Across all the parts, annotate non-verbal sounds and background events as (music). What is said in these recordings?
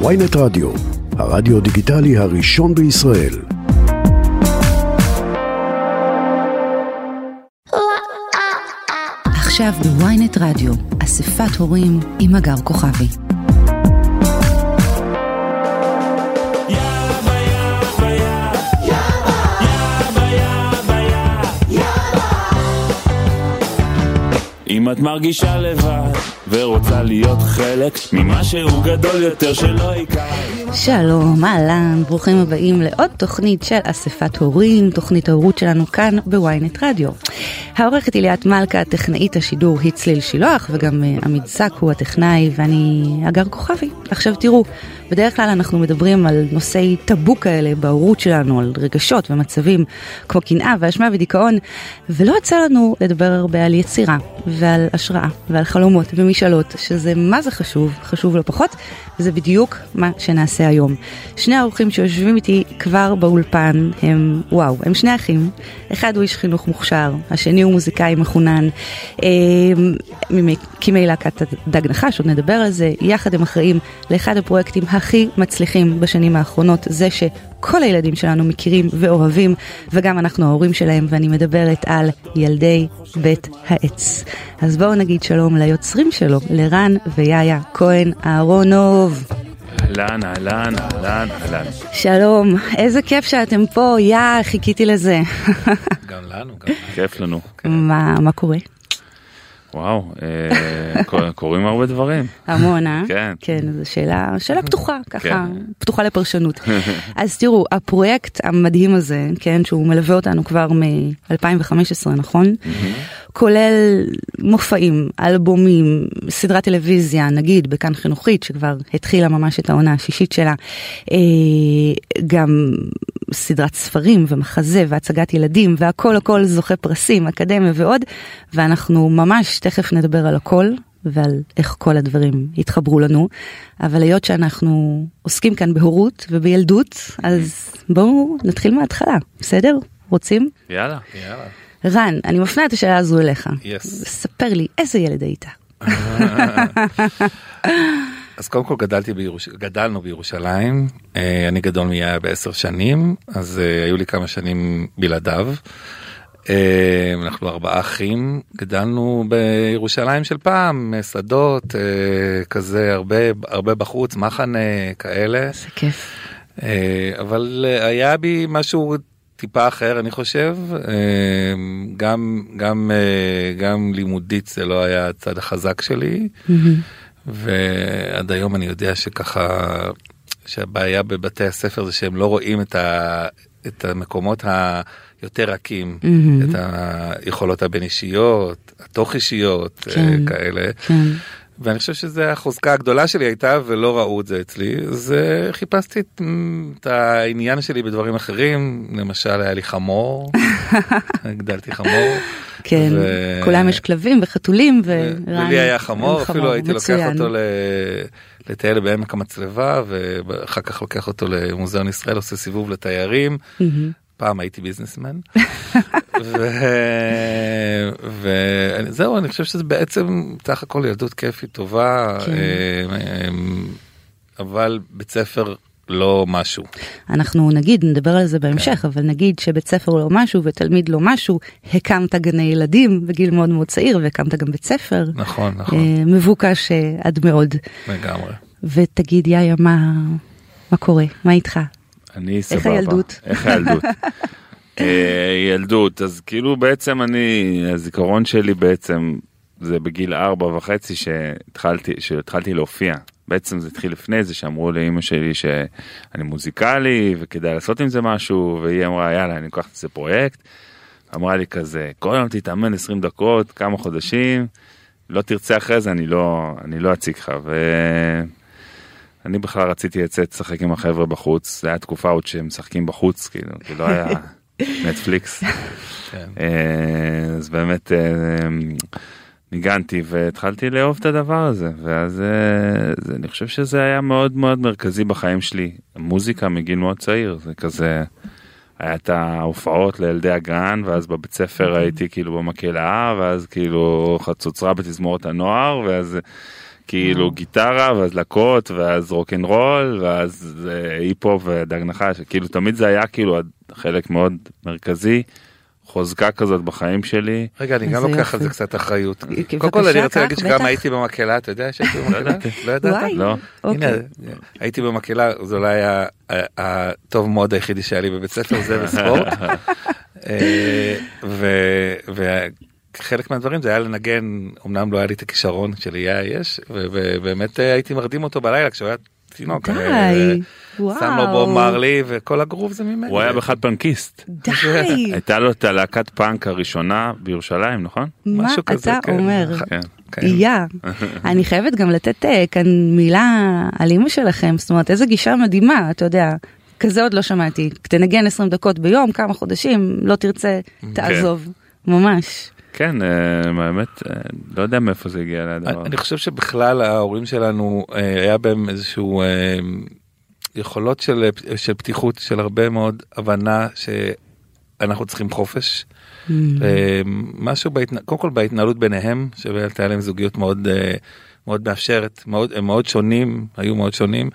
ויינט רדיו, הרדיו דיגיטלי הראשון בישראל. עכשיו בוויינט רדיו, אספת הורים עם הגר כוכבי. אם את מרגישה לבד ורוצה להיות חלק ממשהו גדול יותר שלא יקרה שלום, אהלן, ברוכים הבאים לעוד תוכנית של אספת הורים, תוכנית ההורות שלנו כאן בוויינט רדיו. העורכת היא ליאת מלכה, טכנאית השידור היא צליל שילוח, וגם uh, עמית זק הוא הטכנאי, ואני אגר כוכבי. עכשיו תראו, בדרך כלל אנחנו מדברים על נושאי טאבו כאלה בהורות שלנו, על רגשות ומצבים כמו קנאה ואשמה ודיכאון, ולא יצא לנו לדבר הרבה על יצירה, ועל השראה, ועל חלומות ומשאלות, שזה מה זה חשוב, חשוב לא פחות, וזה בדיוק מה שנעשה היום. שני האורחים שיושבים איתי כבר באולפן הם, וואו, הם שני אחים, אחד הוא איש חינוך מוכשר, השני הוא מוזיקאי מחונן, אה, ממקימי להקת דג נחש, עוד נדבר על זה, יחד הם אחראים לאחד הפרויקטים הכי מצליחים בשנים האחרונות, זה שכל הילדים שלנו מכירים ואוהבים, וגם אנחנו ההורים שלהם, ואני מדברת על ילדי בית העץ. אז בואו נגיד שלום ליוצרים שלו, לרן ויאיה כהן אהרונוב. אהלן, אהלן, אהלן, אהלן. שלום, איזה כיף שאתם פה, יא, חיכיתי לזה. גם לנו, גם לנו. כיף לנו. מה, מה קורה? וואו, אה, קור- קורים הרבה דברים. המון, אה? כן. כן, זו שאלה, שאלה (laughs) פתוחה, ככה, כן. פתוחה לפרשנות. (laughs) אז תראו, הפרויקט המדהים הזה, כן, שהוא מלווה אותנו כבר מ-2015, נכון? כולל מופעים, אלבומים, סדרת טלוויזיה, נגיד בכאן חינוכית, שכבר התחילה ממש את העונה השישית שלה, אה, גם סדרת ספרים ומחזה והצגת ילדים והכל הכל זוכה פרסים, אקדמיה ועוד, ואנחנו ממש תכף נדבר על הכל. ועל איך כל הדברים התחברו לנו, אבל היות שאנחנו עוסקים כאן בהורות ובילדות, אז בואו נתחיל מההתחלה, בסדר? רוצים? יאללה. יאללה. רן, אני מפנה את השאלה הזו אליך. Yes. ספר לי, איזה ילד היית? (laughs) אז קודם כל גדלתי בירוש... גדלנו בירושלים, אה, אני גדול מיאיה בעשר שנים, אז אה, היו לי כמה שנים בלעדיו. אה, אנחנו ארבעה אחים, גדלנו בירושלים של פעם, שדות, כזה הרבה, הרבה בחוץ, מחנה, כאלה. איזה כיף. אבל היה בי משהו טיפה אחר אני חושב גם גם גם לימודית זה לא היה הצד החזק שלי ועד היום אני יודע שככה שהבעיה בבתי הספר זה שהם לא רואים את, ה, את המקומות היותר רכים מהמם. את היכולות הבין אישיות התוך אישיות אה, כן. כאלה. כן. ואני חושב שזו החוזקה הגדולה שלי הייתה ולא ראו את זה אצלי אז חיפשתי את, את העניין שלי בדברים אחרים למשל היה לי חמור (laughs) גדלתי חמור. כן, ו- כולם יש כלבים וחתולים ורן. ולי היה חמור אפילו הייתי לוקח מצוין. אותו ל- לטייל בעמק המצלבה ואחר כך לוקח אותו למוזיאון ישראל עושה סיבוב לתיירים. פעם הייתי ביזנסמן. ו- וזהו אני חושב שזה בעצם סך הכל ילדות כיפית טובה כן. אה, אה, אבל בית ספר לא משהו. אנחנו נגיד, נדבר על זה בהמשך, אבל נגיד שבית ספר לא משהו ותלמיד לא משהו, הקמת גני ילדים בגיל מאוד מאוד צעיר והקמת גם בית ספר. נכון נכון אה, מבוקש אה, עד מאוד. לגמרי. ותגיד יאיה, מה, מה קורה? מה איתך? אני סבבה. הילדות? איך הילדות? (laughs) אה, ילדות, אז כאילו בעצם אני, הזיכרון שלי בעצם זה בגיל ארבע וחצי שהתחלתי, שהתחלתי להופיע. בעצם זה התחיל לפני זה שאמרו לאימא שלי שאני מוזיקלי וכדאי לעשות עם זה משהו והיא אמרה יאללה אני אקח את זה פרויקט. אמרה לי כזה כל יום תתאמן 20 דקות כמה חודשים לא תרצה אחרי זה אני לא אני לא אציג לך ואני בכלל רציתי לצאת לשחק עם החבר'ה בחוץ זה היה תקופה עוד שהם משחקים בחוץ כאילו כי לא היה (laughs) נטפליקס. כן. אה, אז באמת אה, ניגנתי והתחלתי לאהוב את הדבר הזה ואז אה, אני חושב שזה היה מאוד מאוד מרכזי בחיים שלי. מוזיקה מגיל מאוד צעיר זה כזה היה את ההופעות לילדי הגן ואז בבית ספר הייתי כאילו במקהלה ואז כאילו חצוצרה בתזמורת הנוער ואז כאילו גיטרה ואז לקות ואז רוקנרול ואז אה, היפ-הופ ודג נחש כאילו תמיד זה היה כאילו חלק מאוד מרכזי. חוזקה כזאת בחיים שלי. רגע אני גם לוקח על זה. קצת אחראיות. בבקשה, קודם כל אני רוצה להגיד שגם. הייתי במקהלה אתה יודע שהייתי במקהלה? לא ידעת? לא. הנה, אוקיי. הייתי במקהלה זה אולי היה ה- הטוב מאוד היחידי שהיה לי בבית ספר זה בספורט. (laughs) וחלק מהדברים זה היה לנגן אמנם לא היה לי את הכישרון שלי יש ו- ובאמת אה, הייתי מרדים אותו בלילה כשהוא היה תינוק. די, אה, וואו. שם לו בוב מרלי וכל הגרוב זה ממני. הוא היה בכלל פנקיסט. די, (laughs) הייתה לו את הלהקת פאנק הראשונה בירושלים נכון? מה אתה כן. אומר? כן. כן. יא, (laughs) אני חייבת גם לתת אה, כאן מילה על אימא שלכם, זאת אומרת איזה גישה מדהימה, אתה יודע, כזה עוד לא שמעתי, תנגן 20 דקות ביום, כמה חודשים, לא תרצה, תעזוב, ממש. כן אה, האמת אה, לא יודע מאיפה זה הגיע אני לדבר. אני חושב שבכלל ההורים שלנו אה, היה בהם איזשהו יכולות של של פתיחות של הרבה מאוד הבנה שאנחנו צריכים חופש. Mm. אה, משהו בהתנ... קודם כל בהתנהלות ביניהם שבאמת היה להם זוגיות מאוד מאוד מאפשרת מאוד הם מאוד שונים היו מאוד שונים.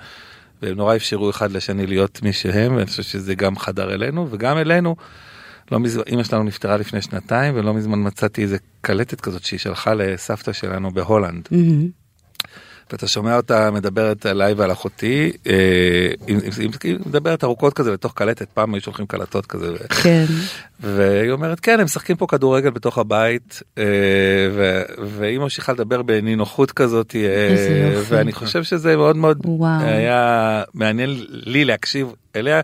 והם נורא אפשרו אחד לשני להיות מי שהם ואני חושב שזה גם חדר אלינו וגם אלינו. לא מזמן אמא שלנו נפטרה לפני שנתיים ולא מזמן מצאתי איזה קלטת כזאת שהיא שלחה לסבתא שלנו בהולנד. מהמם. ואתה שומע אותה מדברת עליי ועל אחותי אה, היא מדברת ארוכות כזה לתוך קלטת פעם היו שולחים קלטות כזה כן, והיא אומרת כן הם משחקים פה כדורגל בתוך הבית אה, ו- והיא ממשיכה לדבר בנינוחות כזאת אה. ואני חושב שזה מאוד מאוד וואו. היה מעניין לי להקשיב אליה.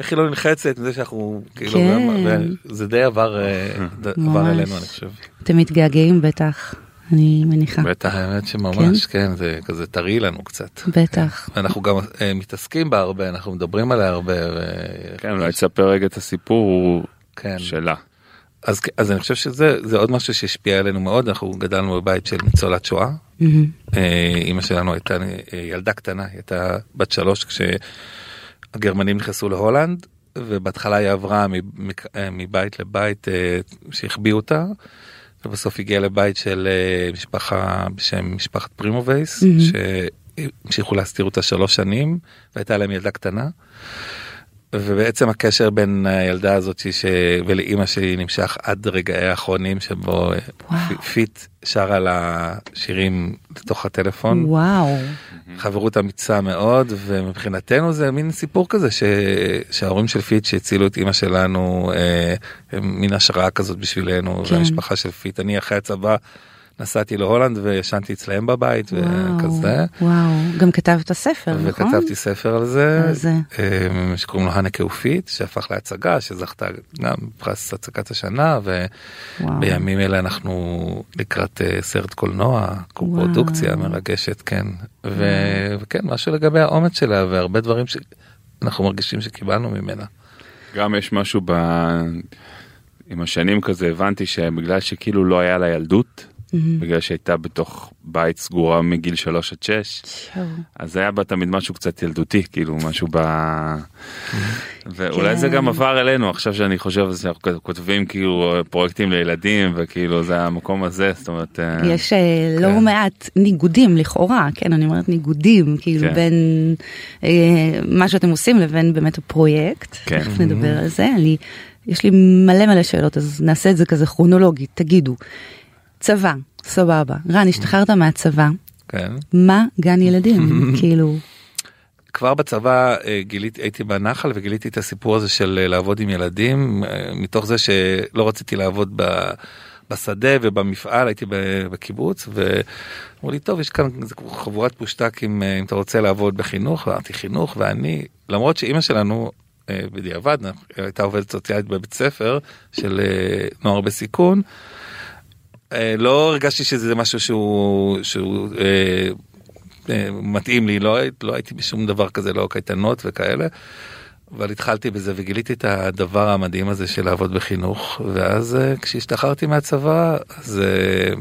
איך היא לא נלחצת מזה שאנחנו כאילו כן. זה די עבר אה, עבר. אלינו אני חושב. אתם מתגעגעים בטח, אני מניחה, בטח. האמת שממש כן זה כזה טרי לנו קצת. בטח. אנחנו גם אה, מתעסקים בה הרבה אנחנו מדברים עליה הרבה. ו... כן אולי תספר רגע את הסיפור כן. שלה. אז אז אני חושב שזה זה עוד משהו שהשפיע עלינו מאוד אנחנו גדלנו בבית של ניצולת שואה. אה, אימא שלנו הייתה אה, ילדה קטנה היא הייתה בת שלוש כשהגרמנים נכנסו להולנד ובהתחלה היא עברה אה, מבית לבית אה, שהחביאו אותה. ובסוף הגיעה לבית של אה, משפחה בשם משפחת פרימובייס מהמם. שהמשיכו להסתיר אותה שלוש שנים והייתה להם ילדה קטנה. ובעצם הקשר בין הילדה הזאת ש... ולאימא שלי נמשך עד רגעי האחרונים שבו וואו. פ- פיט שרה לה שירים לתוך הטלפון. וואו, חברות אמיצה מאוד ומבחינתנו זה מין סיפור כזה ש... שההורים של פיט שהצילו את אימא שלנו אה, הם מין השראה כזאת בשבילנו כן. והמשפחה של פיט אני אחרי הצבא נסעתי להולנד וישנתי אצלהם בבית וואו, וכזה וואו, גם כתבת ספר, נכון? וכתבתי ספר על זה על זה. אה, שקוראים לו הנקה ופיט שהפך להצגה שזכתה גם פרס הצגת השנה. ובימים אלה אנחנו לקראת אה, סרט קולנוע פרודוקציה מרגשת כן ו- וכן משהו לגבי האומץ שלה והרבה דברים שאנחנו מרגישים שקיבלנו ממנה. גם יש משהו ב... עם השנים כזה הבנתי שבגלל שכאילו לא היה לה ילדות, מהמם. בגלל שהייתה בתוך בית סגורה מגיל 3 עד 6, שואו. אז היה בה תמיד משהו קצת ילדותי, כאילו משהו ב... ואולי זה כן. גם עבר אלינו עכשיו שאני חושב על זה, שאנחנו כותבים כאילו פרויקטים לילדים וכאילו זה המקום הזה, זאת אומרת... אה, יש אה, כן. לא מעט ניגודים לכאורה, כן, אני אומרת ניגודים, כאילו כן. בין אה, מה שאתם עושים לבין באמת הפרויקט, כן. תכף נדבר על זה, אני, יש לי מלא מלא שאלות, אז נעשה את זה כזה כרונולוגית, תגידו, צבא, סבבה, רן, השתחררת מהצבא, כן. מה גן ילדים, (laughs) כאילו, כבר בצבא אה, גיליתי הייתי בנחל וגיליתי את הסיפור הזה של אה, לעבוד עם ילדים. אה, מתוך זה שלא רציתי לעבוד ב... בשדה ובמפעל הייתי בקיבוץ ואמרו לי טוב יש כאן חבורת פושטקים אם אתה רוצה לעבוד בחינוך. ואמרתי חינוך ואני. למרות שאימא שלנו בדיעבד הייתה עובדת סוציאלית בבית ספר של נוער בסיכון. אה, לא הרגשתי שזה משהו שהוא שהוא אה, אה, מתאים לי לא, לא הייתי בשום דבר כזה לא קייטנות וכאלה. אבל התחלתי בזה וגיליתי את הדבר המדהים הזה של לעבוד בחינוך ואז אה, כשהשתחררתי מהצבא אז אה,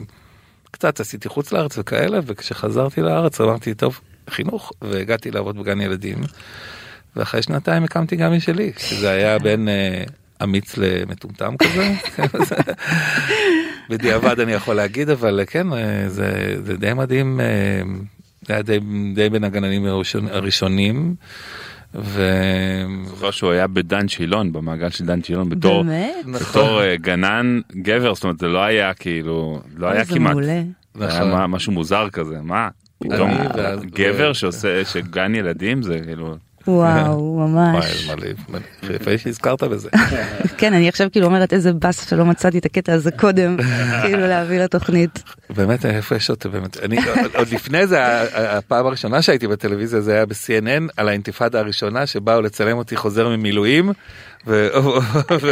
קצת עשיתי חוץ לארץ וכאלה וכשחזרתי לארץ אמרתי טוב חינוך והגעתי לעבוד בגן ילדים. ואחרי שנתיים הקמתי גם משלי שזה היה בין אה, אמיץ למטומטם כזה. (laughs) בדיעבד אני יכול להגיד, אבל כן, אה, זה, זה די מדהים, אה, זה היה די, די בין הגננים הראשון- הראשונים. ו... זוכר שהוא היה בדן שילון, במעגל של דן שילון, בתור באמת? בתור אה, גנן גבר, זאת אומרת זה לא היה כאילו, לא היה זה כמעט, מעולה. זה היה נכון. מה- משהו מוזר כזה, מה? פתאום גבר שעושה, שגן ילדים זה כאילו, וואו, וואי, ממש. איזה מלא- מלא- יפה שהזכרת בזה. (laughs) כן, אני עכשיו כאילו אומרת איזה באס שלא מצאתי את הקטע הזה קודם, (laughs) כאילו להביא לתוכנית. באמת איפה יש אותו באמת אני עוד לפני זה הפעם הראשונה שהייתי בטלוויזיה זה היה ב-CNN על האינתיפאדה הראשונה שבאו לצלם אותי חוזר ממילואים. ו-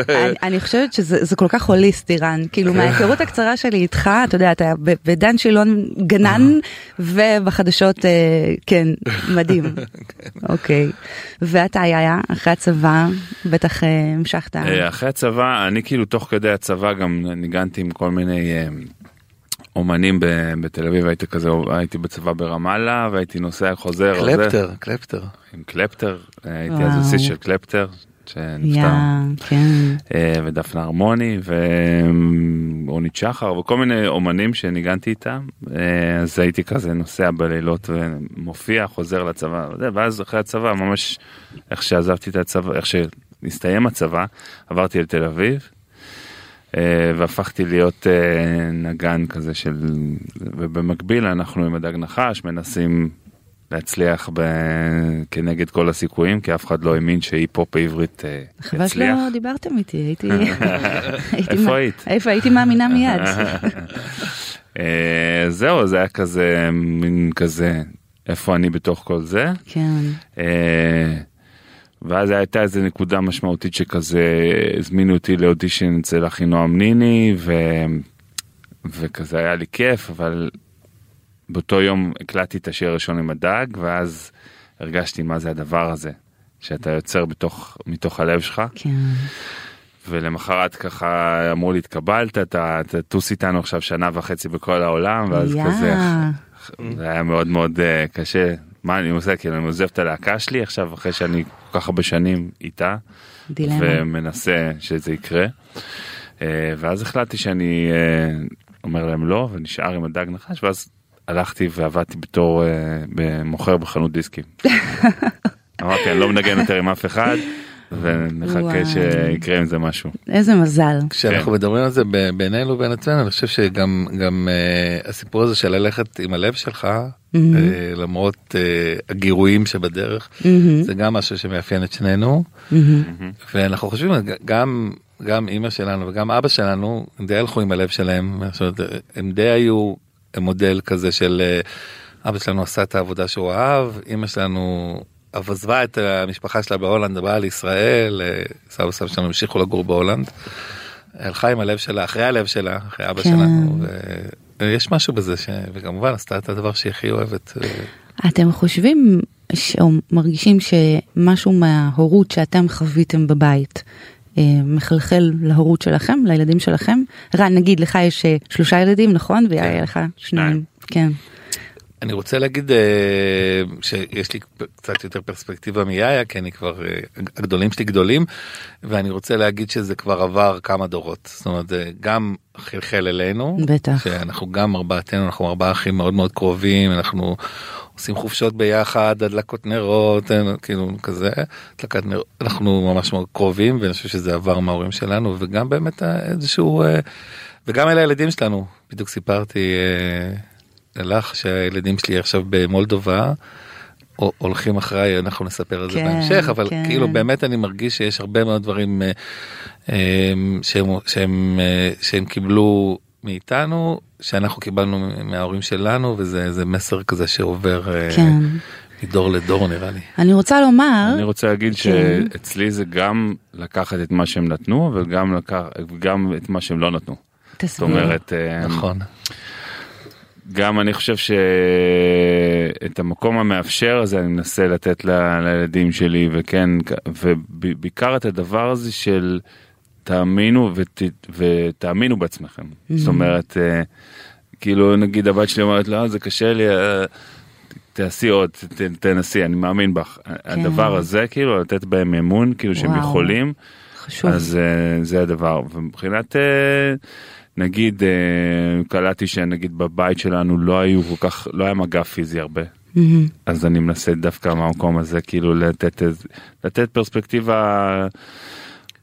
אני- אני חושבת שזה זה כל כך הוליסטי רן, כאילו מההיכרות הקצרה שלי איתך, אתה יודע, אתה בדן שילון גנן, ובחדשות, אה, כן, מדהים. (laughs) אוקיי. ואתה היה אחרי הצבא, בטח אה, המשכת. אה, אחרי הצבא, אני כאילו תוך כדי הצבא גם ניגנתי עם כל מיני אומנים בתל אביב, הייתי כזה, הייתי בצבא ברמאללה והייתי נוסע חוזר, קלפטר קלפטר. עם קלפטר, הייתי. אז בסיס של קלפטר, שנפטר. יא, כן. אה, ודפנה הרמוני ורונית שחר וכל מיני אומנים שניגנתי איתם אה, אז הייתי כזה נוסע בלילות ומופיע חוזר לצבא ואז אחרי הצבא ממש איך שעזבתי את הצבא איך שהסתיים הצבא עברתי לתל אביב. אה, והפכתי להיות נגן כזה של ובמקביל אנחנו עם הדג נחש מנסים להצליח ב... כנגד כל הסיכויים כי אף אחד לא האמין שהיפ-הופ בעברית אה, חבל יצליח. שלא דיברתם איתי, הייתי... (laughs) הייתי איפה מה- היית? איפה הייתי מאמינה מיד. (laughs) אה, זהו זה היה כזה מין כזה איפה אני בתוך כל זה כן. אה, ואז הייתה איזה נקודה משמעותית שכזה הזמינו אותי לאודישן אצל אחינועם ניני ו... וכזה היה לי כיף אבל באותו יום הקלטתי את השיר הראשון עם הדג ואז הרגשתי מה זה הדבר הזה שאתה יוצר בתוך מתוך הלב שלך כן. ולמחרת ככה אמרו לי התקבלת אתה תטוס איתנו עכשיו שנה וחצי בכל העולם ואז יא. כזה זה היה מאוד מאוד אה, קשה מה אני עושה כאילו אני עוזב את הלהקה שלי עכשיו אחרי שאני כל כך הרבה שנים איתה דילמה. ומנסה שזה יקרה אה, ואז החלטתי שאני אה, אומר להם לא ונשאר עם הדג נחש ואז הלכתי ועבדתי בתור אה, מוכר בחנות דיסקים. (laughs) אמרתי אני לא מנגן יותר עם אף אחד ונחכה וואי. שיקרה עם זה משהו. איזה מזל. כשאנחנו כן. מדברים על זה ב- בינינו לבין עצמנו אני חושב שגם גם אה, הסיפור הזה של ללכת עם הלב שלך אה, למרות אה, הגירויים שבדרך מהמם, זה גם משהו שמאפיין את שנינו מהמם. ואנחנו חושבים גם גם אימא שלנו וגם אבא שלנו הם די הלכו עם הלב שלהם זאת אומרת, הם די היו מודל כזה של אה, אבא שלנו עשה את העבודה שהוא אהב אמא שלנו עזבה את המשפחה שלה בהולנד באה לישראל אה, סבא סבא שלנו המשיכו לגור בהולנד. הלכה עם הלב שלה אחרי הלב שלה אחרי אבא כן. שלנו ויש משהו בזה ש... וכמובן עשתה את הדבר שהיא הכי אוהבת. אה, אתם חושבים או מרגישים שמשהו מההורות שאתם חוויתם בבית אה, מחלחל להורות שלכם, לילדים שלכם? רן, נגיד לך יש אה, שלושה ילדים, נכון? והיה לך שניים. כן. אני רוצה להגיד אה, שיש לי קצת יותר פרספקטיבה מיאיה כי אני כבר אה, הגדולים שלי גדולים ואני רוצה להגיד שזה כבר עבר כמה דורות זאת אומרת זה גם חלחל אלינו בטח. שאנחנו גם ארבעתנו אנחנו ארבעה אחים מאוד מאוד קרובים אנחנו עושים חופשות ביחד הדלקות נרות כאילו כזה הדלקת נר אנחנו ממש קרובים ואני חושב שזה עבר מההורים שלנו וגם באמת אה, איזשהו אה, וגם אלה הילדים שלנו בדיוק סיפרתי. אה, לך שהילדים שלי עכשיו במולדובה הולכים אחריי אנחנו נספר על זה כן, בהמשך אבל כן. כאילו באמת אני מרגיש שיש הרבה מאוד דברים שהם שהם שהם קיבלו מאיתנו שאנחנו קיבלנו מההורים שלנו וזה זה מסר כזה שעובר אה, כן. מדור לדור נראה לי. אני רוצה לומר, אני רוצה להגיד כן. שאצלי זה גם לקחת את מה שהם נתנו וגם לקח גם את מה שהם לא נתנו. זאת תסביר. אומרת אה, נכון. גם אני חושב שאת המקום המאפשר הזה אני מנסה לתת ל- לילדים שלי וכן ובעיקר את הדבר הזה של תאמינו ות, ותאמינו בעצמכם זאת אומרת אה, כאילו נגיד הבת שלי אומרת לא זה קשה לי אה, תעשי עוד ת- תנסי אני מאמין בך הדבר הזה כאילו לתת בהם אמון כאילו שהם וואו. יכולים חשוב. אז אה, זה הדבר ומבחינת נגיד קלטתי שנגיד בבית שלנו לא היו כל כך לא היה מגע פיזי הרבה מהמם. אז אני מנסה דווקא מהמקום הזה כאילו לתת לתת פרספקטיבה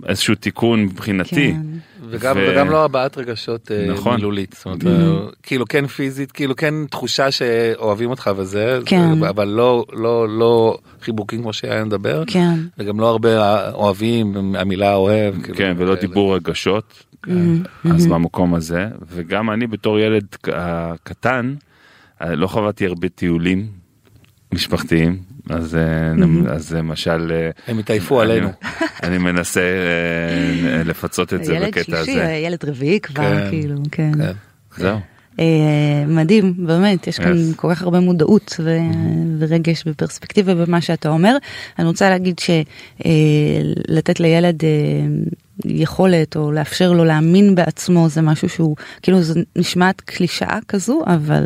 איזשהו תיקון מבחינתי. כן. וגם, ו- וגם לא הבעת רגשות אה, נכון. מילולית, זאת אומרת, Mhm. אה, כאילו כן פיזית, כאילו כן תחושה שאוהבים אותך וזה, כן. אבל לא, לא, לא חיבוקים כמו שהיה מדבר, כן. וגם לא הרבה אוהבים, המילה אוהב, כאילו, כן ולא כאלה. דיבור רגשות מהמם. אז במקום הזה וגם אני בתור ילד אה, קטן אה, לא חוויתי הרבה טיולים משפחתיים אז אה, מהמם. אז למשל אה, הם התעייפו עלינו. (laughs) אני מנסה אה, לפצות את זה בקטע הזה. ילד רביעי כבר, כן. כאילו, כן. כן. זהו. אה, מדהים, באמת, יש כאן Yes. כל כך הרבה מודעות ו- ורגש ופרספקטיבה במה שאתה אומר. אני רוצה להגיד שלתת לילד אה, יכולת או לאפשר לו להאמין בעצמו זה משהו שהוא, כאילו זה נשמעת קלישאה כזו, אבל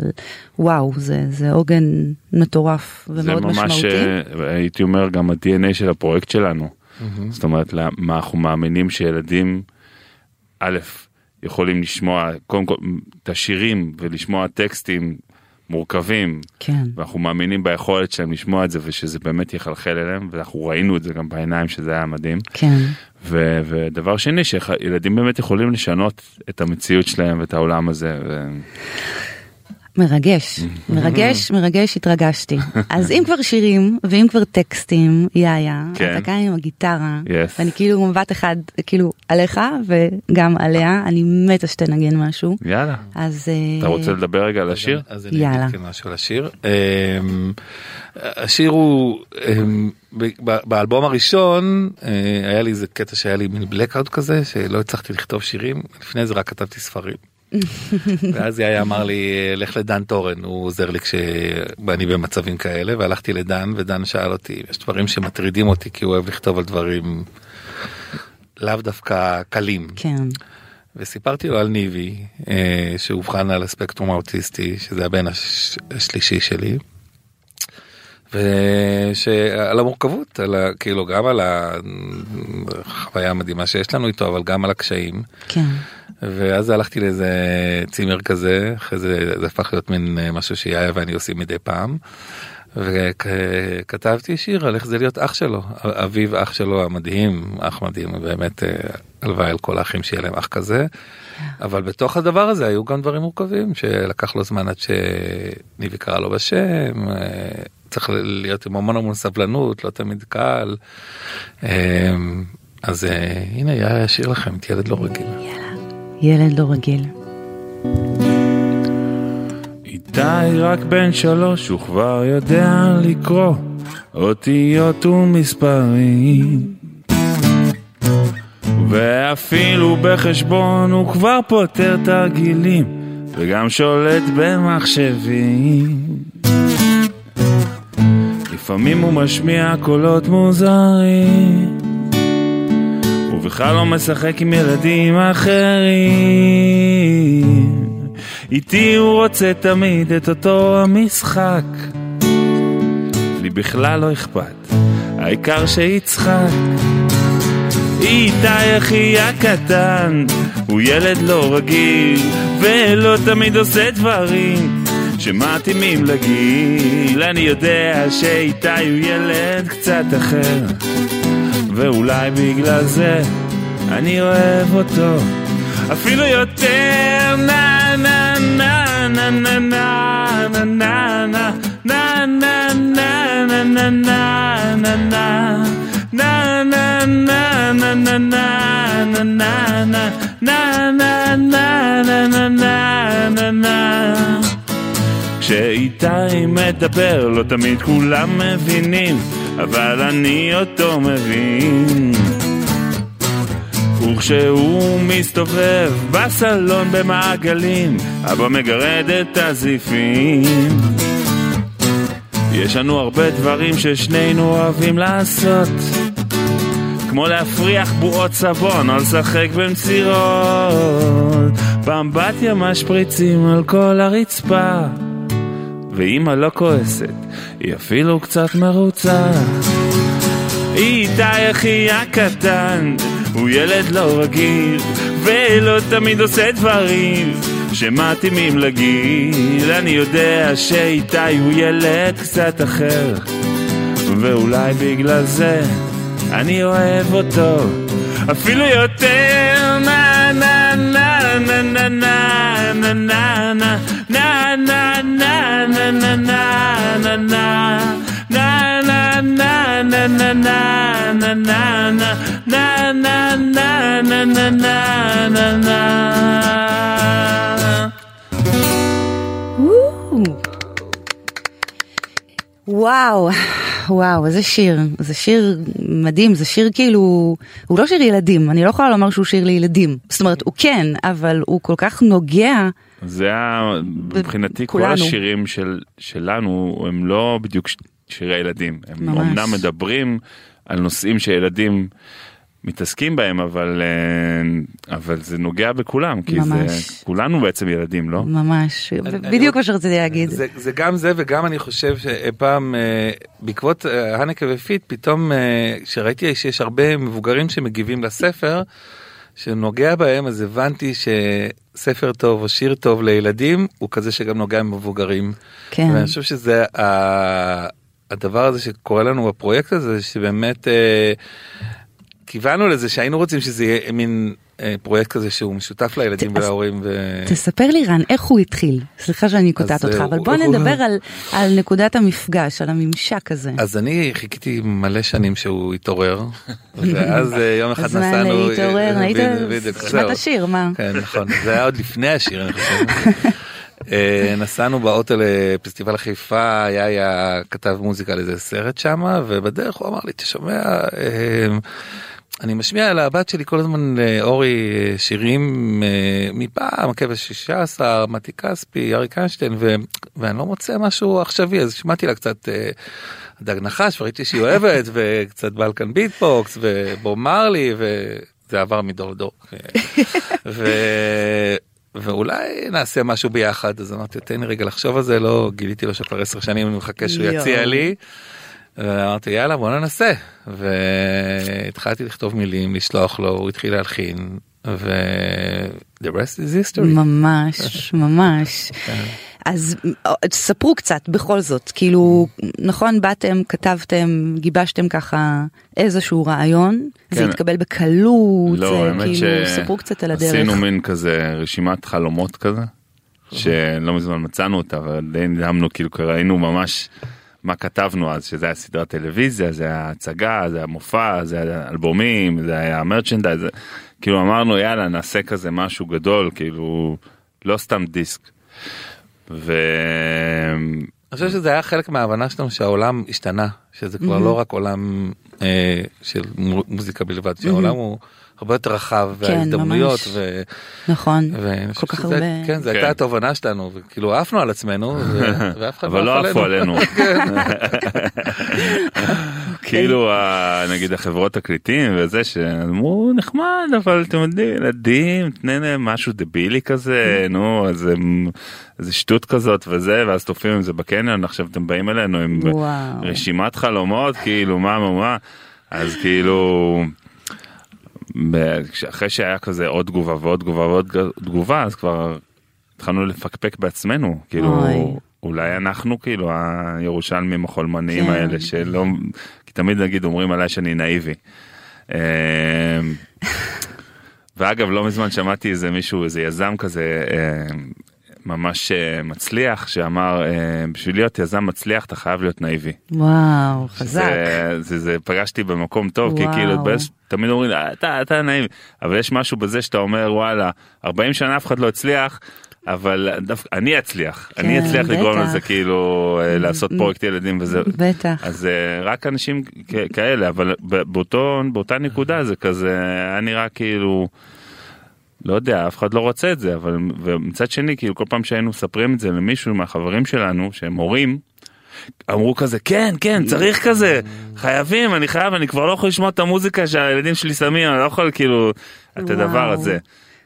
וואו, זה זה עוגן מטורף זה ומאוד ממש משמעותי. אה, הייתי אומר גם ה-DNA של הפרויקט שלנו. מהמם. זאת אומרת מה אנחנו מאמינים שילדים א' יכולים לשמוע קודם כל את השירים ולשמוע טקסטים מורכבים כן, ואנחנו מאמינים ביכולת שלהם לשמוע את זה ושזה באמת יחלחל אליהם ואנחנו ראינו את זה גם בעיניים שזה היה מדהים כן, ו- ודבר שני שילדים באמת יכולים לשנות את המציאות שלהם ואת העולם הזה. ו- מרגש, מרגש, מרגש, התרגשתי. (laughs) אז אם כבר שירים ואם כבר טקסטים, יאיה, כן. אתה כאן עם הגיטרה, Yes. ואני כאילו מבט אחד כאילו עליך וגם עליה, אני מתה שתנגן משהו, יאללה אז אה, אתה רוצה לדבר רגע על השיר? אז אני יאללה. אגיד כן משהו על השיר. אמ, השיר הוא, ב- באלבום הראשון אה, היה לי איזה קטע שהיה לי מין blackout כזה שלא הצלחתי לכתוב שירים, לפני זה רק כתבתי ספרים. ואז יאיה אמר לי לך לדן טורן הוא עוזר לי כשאני במצבים כאלה והלכתי לדן ודן שאל אותי יש דברים שמטרידים אותי כי הוא אוהב לכתוב על דברים לאו דווקא קלים. כן, וסיפרתי לו על ניבי אה, שאובחן על הספקטרום האוטיסטי שזה הבן הש... השלישי שלי. ושעל המורכבות על ה... כאילו גם על החוויה המדהימה שיש לנו איתו אבל גם על הקשיים כן, ואז הלכתי לאיזה צימר כזה אחרי זה זה הפך להיות מין אה, משהו שיאיה ואני עושים מדי פעם. וכתבתי שיר על איך זה להיות אח שלו אביו אח שלו המדהים אח מדהים באמת אה, הלוואי על כל האחים שיהיה להם אח כזה. אבל בתוך הדבר הזה היו גם דברים מורכבים שלקח לו זמן עד שניבי קרא לו בשם אה, צריך להיות עם המון המון סבלנות לא תמיד קל. אה, אז אה, הנה יאיה אשאיר לכם את ילד לא רגיל. ילד לא רגיל. איתי רק בן שלוש, הוא כבר יודע לקרוא אותיות ומספרים. ואפילו בחשבון הוא כבר פותר תרגילים, וגם שולט במחשבים. לפעמים הוא משמיע קולות מוזרים, ובכלל לא משחק עם ילדים אחרים. איתי הוא רוצה תמיד את אותו המשחק. לי בכלל לא אכפת, העיקר שיצחק. איתי אחי הקטן, הוא ילד לא רגיל, ולא תמיד עושה דברים שמתאימים לגיל. אני יודע שאיתי הוא ילד קצת אחר, ואולי בגלל זה אני אוהב אותו. אפילו יותר נה נה נה נה נה נה נה נה נה נה נה נה נה נה נה נה נה na na na na na na na na na na na na na na na na כשאיתי מדבר לא תמיד כולם מבינים אבל אני אותו מבין. וכשהוא מסתובב בסלון במעגלים אבא מגרד את הזיפים. יש לנו הרבה דברים ששנינו אוהבים לעשות כמו להפריח בועות סבון או לשחק במצירות באמבטיה משפריצים על כל הרצפה ואמא לא כועסת, היא אפילו קצת מרוצה. איתי אחי הקטן, הוא ילד לא רגיל ולא תמיד עושה דברים שמתאימים לגיל. אני יודע שאיתי הוא ילד קצת אחר, ואולי בגלל זה אני אוהב אותו אפילו יותר. נה נה נה נה נה נה נה נה נה נה נה נה נה נה na na na na na na na na na na na na na na na na וואו, וואו, איזה שיר, זה שיר מדהים, זה שיר כאילו, הוא לא שיר ילדים, אני לא יכולה לומר שהוא שיר לילדים, זאת אומרת הוא כן, אבל הוא כל כך נוגע. זה היה, מבחינתי כל השירים של, שלנו הם לא בדיוק שירי ילדים. הם ממש. אמנם מדברים על נושאים שילדים מתעסקים בהם, אבל, אה, אבל זה נוגע בכולם, כי ממש. זה, כולנו בעצם ילדים, לא? ממש, בדיוק מה שרציתי להגיד. זה, זה גם זה וגם אני חושב שפעם, אה, בעקבות אה, הנקה ופיט, פתאום כשראיתי שיש הרבה מבוגרים שמגיבים לספר, שנוגע בהם, אז הבנתי שספר טוב או שיר טוב לילדים הוא כזה שגם נוגע במבוגרים. כן. ואני חושב שזה הדבר הזה שקורה לנו בפרויקט הזה שבאמת אה, כיוונו לזה שהיינו רוצים שזה יהיה מין פרויקט כזה שהוא משותף לילדים ולהורים. ו... תספר לי רן איך הוא התחיל סליחה שאני קוטעת אותך אבל בוא נדבר על, על נקודת המפגש על הממשק הזה. אז אני חיכיתי מלא שנים שהוא יתעורר (laughs) ואז אה, יום אחד נסענו. הזמן להתעורר היית שמעת השיר מה. כן נכון זה היה עוד לפני השיר אני חושב. (laughs) אה, נסענו באוטו לפסטיבל חיפה, היה היה כתב מוזיקה לאיזה סרט שם, ובדרך הוא אמר לי, תשמע, אה, אני משמיע לבת שלי כל הזמן לאורי אה, שירים מפעם, הכבש 16, מתי כספי, אריק איינשטיין, ואני לא מוצא משהו עכשווי, אז שמעתי לה קצת דג נחש, וראיתי שהיא אוהבת, (laughs) וקצת בלקן ביטבוקס, ובור מרלי, וזה עבר מדור לדור. (laughs) ואולי נעשה משהו ביחד אז אמרתי תן לי רגע לחשוב על זה לא גיליתי לו שכבר עשר שנים אני מחכה שהוא יציע לי. ואמרתי יאללה בוא ננסה והתחלתי לכתוב מילים לשלוח לו הוא התחיל להלחין ו... the rest is history. ממש (laughs) ממש. כן. אז ספרו קצת בכל זאת כאילו נכון באתם כתבתם גיבשתם ככה איזשהו רעיון כן. זה התקבל בקלות לא, זה, כאילו ספרו קצת על הדרך. עשינו מין כזה רשימת חלומות כזה שלא מזמן מצאנו אותה ודי נדהמנו כאילו ראינו ממש מה כתבנו אז שזה היה סדרת טלוויזיה זה היה הצגה זה היה מופע זה היה אלבומים זה היה מרצ'נדייז כאילו אמרנו יאללה נעשה כזה משהו גדול כאילו לא סתם דיסק. ו... אני חושב שזה היה חלק מההבנה שלנו שהעולם השתנה שזה כבר לא רק עולם אה, של מוזיקה בלבד שהעולם הוא הרבה יותר רחב כן, וההזדמנויות ו... נכון כל כך הרבה כן זו הייתה כן. התובנה שלנו וכאילו עפנו על עצמנו (laughs) ואף אחד לא, לא עפו עלינו. (laughs) (laughs) כאילו נגיד החברות תקליטים וזה שאמרו נחמד אבל אתם יודעים ילדים תנה להם משהו דבילי כזה נו אז איזה שטות כזאת וזה ואז תופעים עם זה בקניון עכשיו אתם באים אלינו עם רשימת חלומות כאילו מה מה מה אז כאילו. אחרי שהיה כזה עוד תגובה ועוד תגובה ועוד תגובה אז כבר התחלנו לפקפק בעצמנו כאילו אוי. אולי אנחנו כאילו הירושלמים החולמניים כן. האלה שלא כי תמיד נגיד אומרים עליי שאני נאיבי. אמ, ואגב לא מזמן שמעתי איזה מישהו איזה יזם כזה אמ, ממש אה, מצליח שאמר אה, בשביל להיות יזם מצליח אתה חייב להיות נאיבי. וואו חזק. זה, זה, זה פגשתי במקום טוב וואו. כי כאילו בס, תמיד אומרים אתה אתה נאיבי אבל יש משהו בזה שאתה אומר וואלה 40 שנה אף אחד לא הצליח אבל דווקא אני אצליח כן, אני אצליח בטח. לגרום לזה כאילו אה, לעשות פרויקט ילדים וזה בטח אז רק אנשים כאלה אבל באותו באותה נקודה זה כזה היה נראה כאילו. לא יודע אף אחד לא רוצה את זה אבל ומצד שני כאילו כל פעם שהיינו מספרים את זה למישהו מהחברים שלנו שהם הורים. אמרו כזה כן כן צריך כזה חייבים אני חייב אני כבר לא יכול לשמוע את המוזיקה שהילדים שלי שמים אני לא יכול כאילו את הדבר הזה.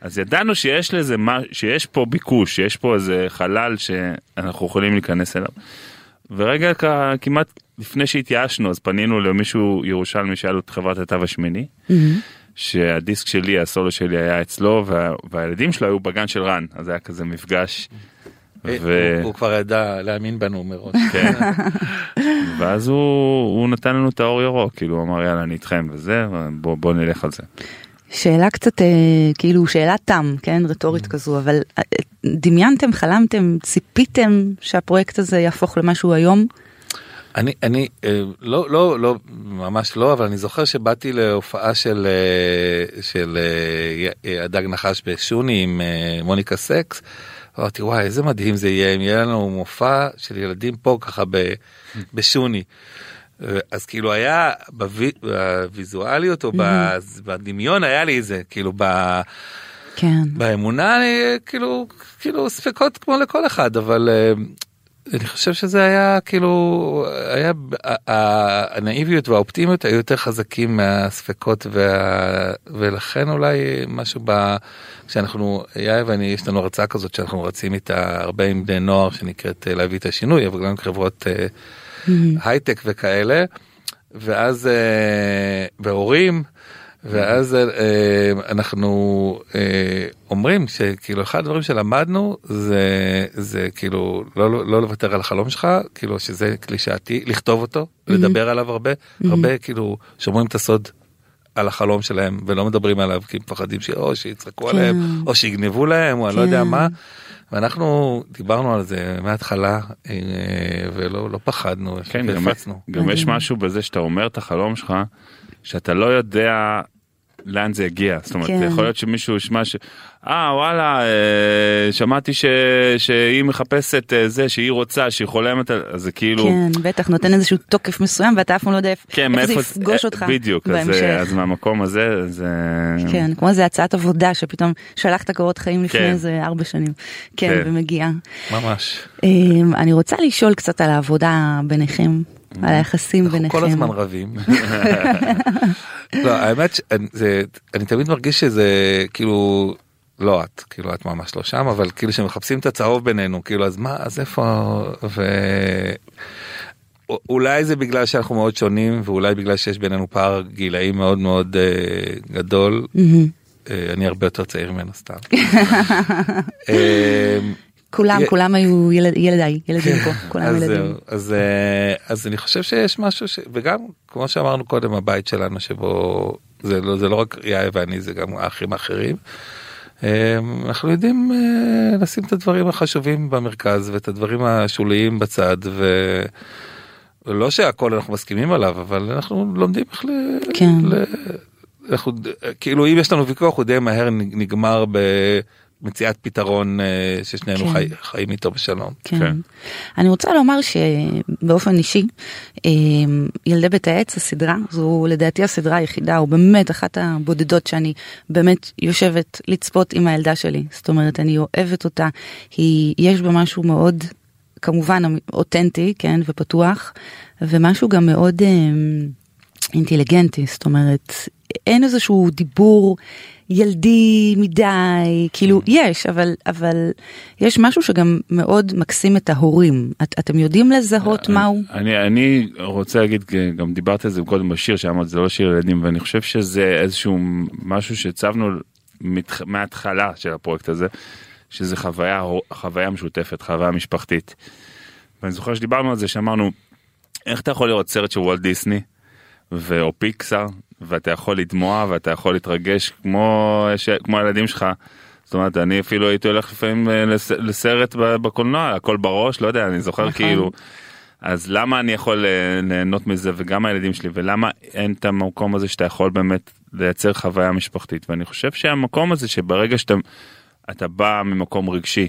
אז ידענו שיש לזה מה שיש פה ביקוש שיש פה איזה חלל שאנחנו יכולים להיכנס אליו. ורגע כמעט לפני שהתייאשנו אז פנינו למישהו ירושלמי שהיה לו את חברת התו השמיני. Mm-hmm. שהדיסק שלי הסולו שלי היה אצלו וה, והילדים שלו היו בגן של רן אז היה כזה מפגש. אה, ו... הוא, הוא כבר ידע להאמין בנו מראש. (laughs) כן. ואז הוא, הוא נתן לנו את האור ירוק כאילו הוא אמר יאללה אני איתכם וזה בוא, בוא נלך על זה. שאלה קצת אה, כאילו שאלה תם כן רטורית כזו אבל אה, דמיינתם חלמתם ציפיתם שהפרויקט הזה יהפוך למשהו היום. אני אני אה, לא לא לא ממש לא אבל אני זוכר שבאתי להופעה של אה, של אה, הדג נחש בשוני עם מוניקה סקס. אמרתי וואי איזה מדהים זה יהיה אם יהיה לנו מופע של ילדים פה ככה ב, (laughs) בשוני. אז כאילו היה בווי- בוויזואליות או בדמיון היה לי איזה כאילו ב... כן. באמונה אני כאילו כאילו ספקות כמו לכל אחד אבל אני חושב שזה היה כאילו היה הנאיביות והאופטימיות היו יותר חזקים מהספקות וה, ולכן אולי משהו ב... כשאנחנו יאיר ואני יש לנו הרצאה כזאת שאנחנו רצים איתה הרבה עם בני נוער שנקראת אה, להביא את השינוי אבל גם חברות אה, הייטק וכאלה ואז אה, והורים. ואז אה, אנחנו אה, אומרים שכאילו אחד הדברים שלמדנו זה זה כאילו לא לא, לא לוותר על החלום שלך כאילו שזה קלישאתי לכתוב אותו לדבר עליו הרבה הרבה כאילו שומרים את הסוד על החלום שלהם ולא מדברים עליו כי מפחדים שאו שיצחקו כן. עליהם או שיגנבו להם או אני לא יודע כן. מה. ואנחנו דיברנו על זה מההתחלה אה, ולא לא פחדנו כן, גם. גם יש מדהים. משהו בזה שאתה אומר את החלום שלך, שאתה לא יודע לאן זה יגיע. זאת אומרת, כן. יכול להיות שמישהו ישמע ש... אה, וואלה, אה, שמעתי ש... שהיא מחפשת אה, זה, שהיא רוצה, שהיא חולמת על... זה כאילו... כן בטח נותן איזשהו תוקף מסוים ואתה אף פעם לא יודע כן, איך זה. יפגוש אה, אותך בדיוק, אז, בהמשך. אז מהמקום הזה, זה... כן כמו איזה הצעת עבודה שפתאום שלחת קורות חיים לפני כן. איזה ארבע שנים כן כן. ומגיעה. ממש. אמ, אני רוצה לשאול קצת על העבודה ביניכם על היחסים אנחנו ביניכם. כל הזמן רבים. לא האמת שאני תמיד מרגיש שזה כאילו לא את כאילו את ממש לא שם אבל כאילו שמחפשים את הצהוב בינינו כאילו אז מה אז איפה ו... אולי זה בגלל שאנחנו מאוד שונים ואולי בגלל שיש בינינו פער גילאים מאוד מאוד אה, גדול. אה, אני הרבה יותר צעיר ממנו סתם. (laughs) כולם י- כולם היו ילד- ילדיי ילדים פה כולם אז ילדים. זהו, אז אה, אז אני חושב שיש משהו ש... וגם כמו שאמרנו קודם הבית שלנו שבו זה לא זה לא רק יאיר ואני זה גם האחים האחרים. אה, אנחנו יודעים אה, לשים את הדברים החשובים במרכז ואת הדברים השוליים בצד ו... לא שהכל אנחנו מסכימים עליו אבל אנחנו לומדים איך ל... כן. ל... אנחנו כאילו אם יש לנו ויכוח הוא די מהר נגמר במציאת פתרון אה, ששנינו כן. חי... חיים איתו בשלום. כן. כן. אני רוצה לומר שבאופן אישי אמ, ילדי בית העץ הסדרה זו לדעתי הסדרה היחידה או באמת אחת הבודדות שאני באמת יושבת לצפות עם הילדה שלי זאת אומרת אני אוהבת אותה היא יש בה משהו מאוד כמובן אותנטי כן ופתוח ומשהו גם מאוד אמ, אינטליגנטי זאת אומרת אין איזשהו דיבור ילדי מדי כאילו יש אבל אבל יש משהו שגם מאוד מקסים את ההורים. את, אתם יודעים לזהות מהו? אני, אני רוצה להגיד, גם דיברתי על זה קודם בשיר שאמרת זה לא שיר ילדים ואני חושב שזה איזשהו משהו שהצבנו מתח- מההתחלה של הפרויקט הזה, שזה חוויה, חוויה משותפת, חוויה משפחתית. ואני זוכר שדיברנו על זה שאמרנו, איך אתה יכול לראות סרט של וולט דיסני ו- או פיקסאר ואתה יכול לדמוע ואתה יכול להתרגש כמו, ש- כמו הילדים שלך. זאת אומרת אני אפילו הייתי הולך לפעמים אה, לס- לסרט בקולנוע הכל בראש לא יודע אני זוכר נכון. כאילו אז למה אני יכול אה, ליהנות מזה וגם הילדים שלי ולמה אין את המקום הזה שאתה יכול באמת לייצר חוויה משפחתית ואני חושב שהמקום הזה שברגע שאתה אתה בא ממקום רגשי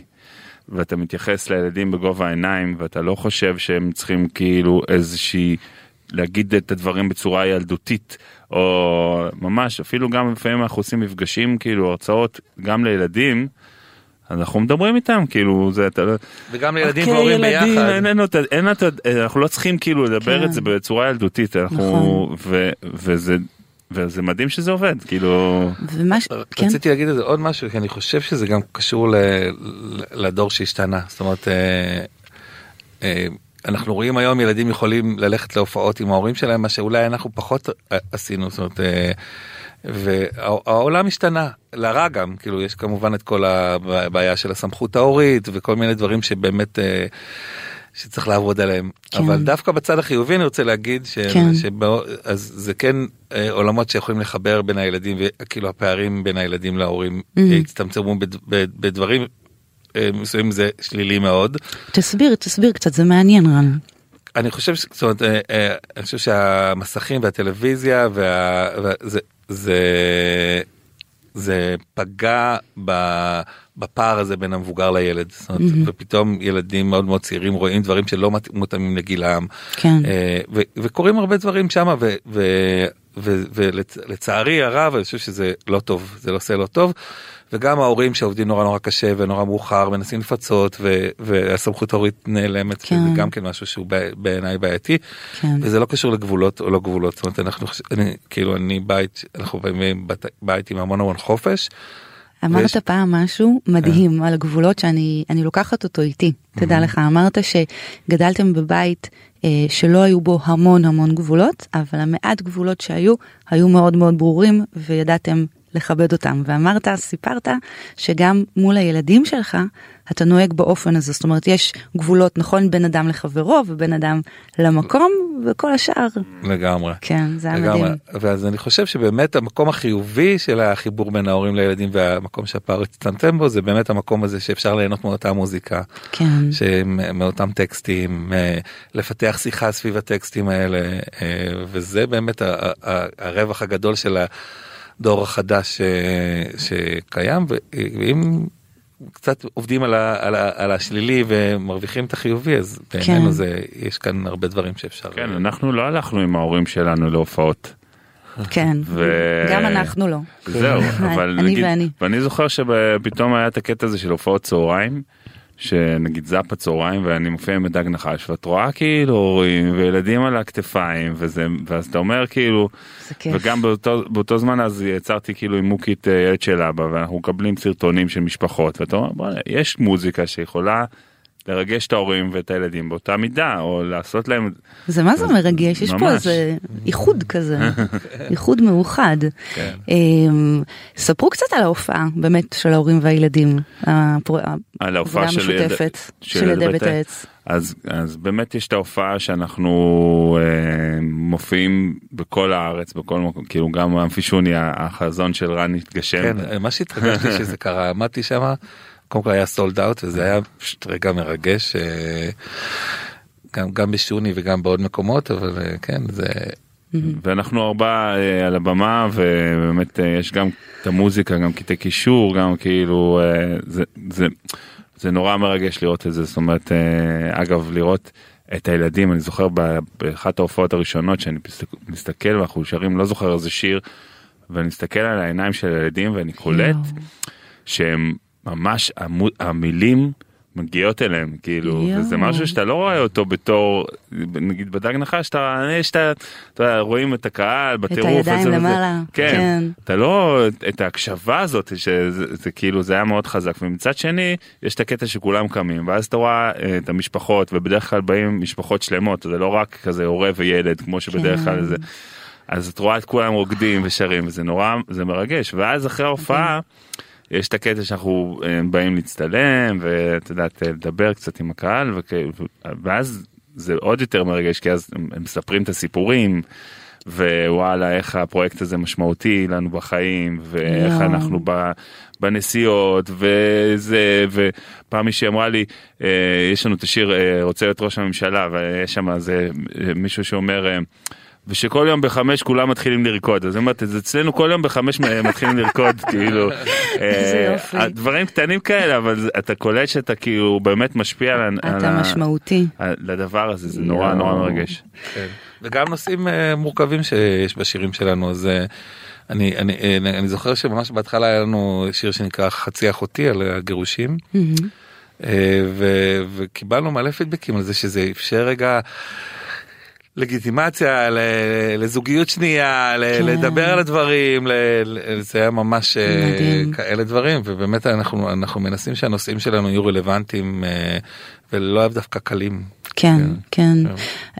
ואתה מתייחס לילדים בגובה העיניים ואתה לא חושב שהם צריכים כאילו איזושהי להגיד את הדברים בצורה ילדותית או ממש אפילו גם לפעמים אנחנו עושים מפגשים כאילו הרצאות גם לילדים. אז אנחנו מדברים איתם כאילו זה אתה לא- וגם לילדים אוקיי, והורים ילדים, ביחד. אין לנו את ה- אין את ה- אנחנו לא צריכים כאילו לדבר כן. את זה בצורה ילדותית אנחנו נכון. ו- וזה וזה מדהים שזה עובד כאילו ומה ש... כן רציתי להגיד זה עוד משהו כי אני חושב שזה גם קשור ל, ל, לדור שהשתנה זאת אומרת אה, אה, אנחנו רואים היום ילדים יכולים ללכת להופעות עם ההורים שלהם מה שאולי אנחנו פחות אה, עשינו זאת אומרת. אה, והעולם השתנה לרע גם כאילו יש כמובן את כל הבעיה של הסמכות ההורית וכל מיני דברים שבאמת. אה, שצריך לעבוד עליהם כן. אבל דווקא בצד החיובי אני רוצה להגיד ש... כן. שבא... אז זה כן עולמות שיכולים לחבר בין הילדים וכאילו הפערים בין הילדים להורים mm-hmm. הצטמצמו בד... בדברים אה, מסוימים זה שלילי מאוד. תסביר תסביר קצת זה מעניין רן. אני חושב, זאת אומרת, אני חושב שהמסכים והטלוויזיה וה... וזה, זה זה פגע בפער הזה בין המבוגר לילד זאת אומרת, mm-hmm. ופתאום ילדים מאוד מאוד צעירים רואים דברים שלא מותאמים לגילם כן. אה, וקורים הרבה דברים שם ולצערי הרב אני חושב שזה לא טוב זה לא עושה לא טוב. וגם ההורים שעובדים נורא נורא קשה ונורא מאוחר מנסים לפצות ו- והסמכות ההורית נעלמת כן. זה גם כן משהו שהוא בעיניי בעייתי כן. וזה לא קשור לגבולות או לא גבולות זאת אומרת אנחנו אני כאילו אני בית אנחנו בית עם המון המון חופש. אמרת ויש... פעם משהו מדהים כן. על הגבולות שאני אני לוקחת אותו איתי תדע לך אמרת שגדלתם בבית שלא היו בו המון המון גבולות אבל המעט גבולות שהיו היו מאוד מאוד ברורים וידעתם לכבד אותם. ואמרת סיפרת שגם מול הילדים שלך אתה נוהג באופן הזה זאת אומרת יש גבולות נכון בין אדם לחברו ובין אדם למקום וכל השאר. לגמרי. כן זה היה מדהים. ואז אני חושב שבאמת המקום החיובי של החיבור בין ההורים לילדים והמקום שהפער הצטמצם בו זה באמת המקום הזה שאפשר ליהנות מאותה מוזיקה. כן. מאותם טקסטים לפתח שיחה סביב הטקסטים האלה אה, וזה באמת הרווח הגדול של. הדור החדש אה, שקיים ואם קצת עובדים על, ה, על, ה, על השלילי ומרוויחים את החיובי אז בעינינו כן. זה יש כאן הרבה דברים שאפשר. כן אנחנו לא הלכנו עם ההורים שלנו להופעות. כן, ו... גם אנחנו לא. זהו, (laughs) אבל אני נגיד, ואני. ואני זוכר שפתאום היה את הקטע הזה של הופעות צהריים. שנגיד זאפ הצהריים ואני מופיע עם דג נחש ואת רואה כאילו הורים וילדים על הכתפיים וזה ואז אתה אומר כאילו וגם באותו, באותו זמן אז יצרתי כאילו עם מוקית אה, ילד של אבא ואנחנו מקבלים סרטונים של משפחות ואתה אומר בוא, יש מוזיקה שיכולה לרגש את ההורים ואת הילדים באותה מידה או לעשות להם זה מה זה מרגש יש פה איזה איחוד כזה איחוד מאוחד כן. אמ, ספרו קצת על ההופעה באמת של ההורים והילדים על ההופעה של המשותפת של ידי בית העץ. אז אז באמת יש את ההופעה שאנחנו אה, מופיעים בכל הארץ בכל מקום כאילו גם אמפישוני החזון של רן התגשם. כן, מה שהתרגשתי שזה קרה עמדתי שמה. קודם כל היה סולד אאוט וזה היה פשוט רגע מרגש אה, גם גם בשוני וגם בעוד מקומות אבל אה, כן זה. ואנחנו ארבע אה, על הבמה ובאמת יש גם את המוזיקה גם קטעי קישור גם כאילו זה זה זה נורא מרגש לראות את זה זאת אומרת אגב לראות את הילדים אני זוכר באחת ההופעות הראשונות שאני מסתכל ואנחנו שרים לא זוכר איזה שיר ואני מסתכל על העיניים של הילדים ואני קולט שהם ממש המילים מגיעות אליהם כאילו יו. וזה משהו שאתה לא רואה אותו בתור נגיד בדג נחש שאתה שאתה אתה רואים את הקהל בטירוף את הידיים למעלה כן, כן אתה לא את ההקשבה הזאת שזה זה כאילו זה היה מאוד חזק ומצד שני יש את הקטע שכולם קמים ואז אתה רואה אה, את המשפחות ובדרך כלל באים משפחות שלמות זה לא רק כזה הורה וילד כמו שבדרך כלל כן. זה אז את רואה את כולם רוקדים ושרים וזה נורא זה מרגש ואז אחרי ההופעה. כן. יש את הקטע שאנחנו אה, באים להצטלם ואת יודעת לדבר קצת עם הקהל ואז זה עוד יותר מרגש כי אז הם מספרים את הסיפורים ווואלה איך הפרויקט הזה משמעותי לנו בחיים ואיך yeah. אנחנו בנסיעות וזה ופעם מישהי אמרה לי אה, יש לנו את השיר אה, רוצה להיות ראש הממשלה ויש שם איזה מישהו שאומר. ושכל יום בחמש כולם מתחילים לרקוד אז אמרת אז אצלנו כל יום בחמש (laughs) מתחילים לרקוד כאילו (laughs) אה, דברים קטנים כאלה אבל אתה קולט שאתה כאילו באמת משפיע על אתה משמעותי לדבר הזה זה נורא נורא מרגש. כן. וגם נושאים אה, מורכבים שיש בשירים שלנו אז אה, אני אני אני זוכר שממש בהתחלה היה לנו שיר שנקרא חצי אחותי על הגירושים. וקיבלנו מלא פידבקים על זה שזה אפשר רגע לגיטימציה לזוגיות שנייה כן. לדבר על הדברים זה היה ממש אה, מדהים. כאלה דברים ובאמת אנחנו אנחנו מנסים שהנושאים שלנו יהיו רלוונטיים אה, ולא דווקא קלים. כן, כן,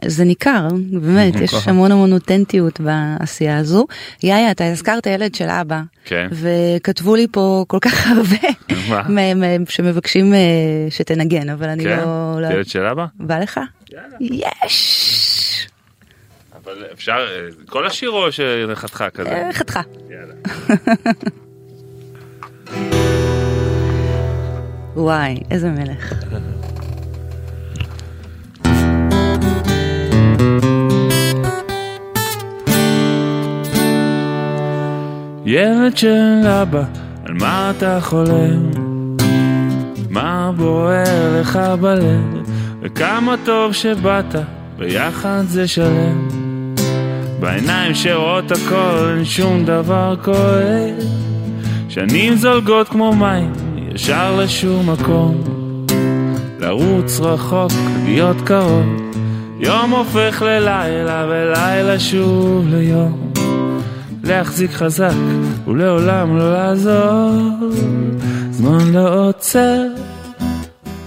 זה ניכר, באמת, יש (laughs) המון המון אותנטיות בעשייה הזו. יאיה, אתה הזכרת ילד של אבא, כן. וכתבו לי פה כל כך (laughs) הרבה שמבקשים אה, שתנגן, אבל אני כן? לא... לא- ילד של אבא? בא לך? יש! אבל אפשר, אה, כל השיר או שלחתך כזה? אה, חתיכה. יאללה. (laughs) וואי, איזה מלך. ילד של אבא, על מה אתה חולם? מה בוער לך בלב? וכמה טוב שבאת, ביחד זה שלם. בעיניים שרואות הכל אין שום דבר כואב. שנים זולגות כמו מים, ישר לשום מקום. לרוץ רחוק, להיות קרוב. יום הופך ללילה ולילה שוב ליום. להחזיק חזק ולעולם לא לעזוב. זמן לא עוצר,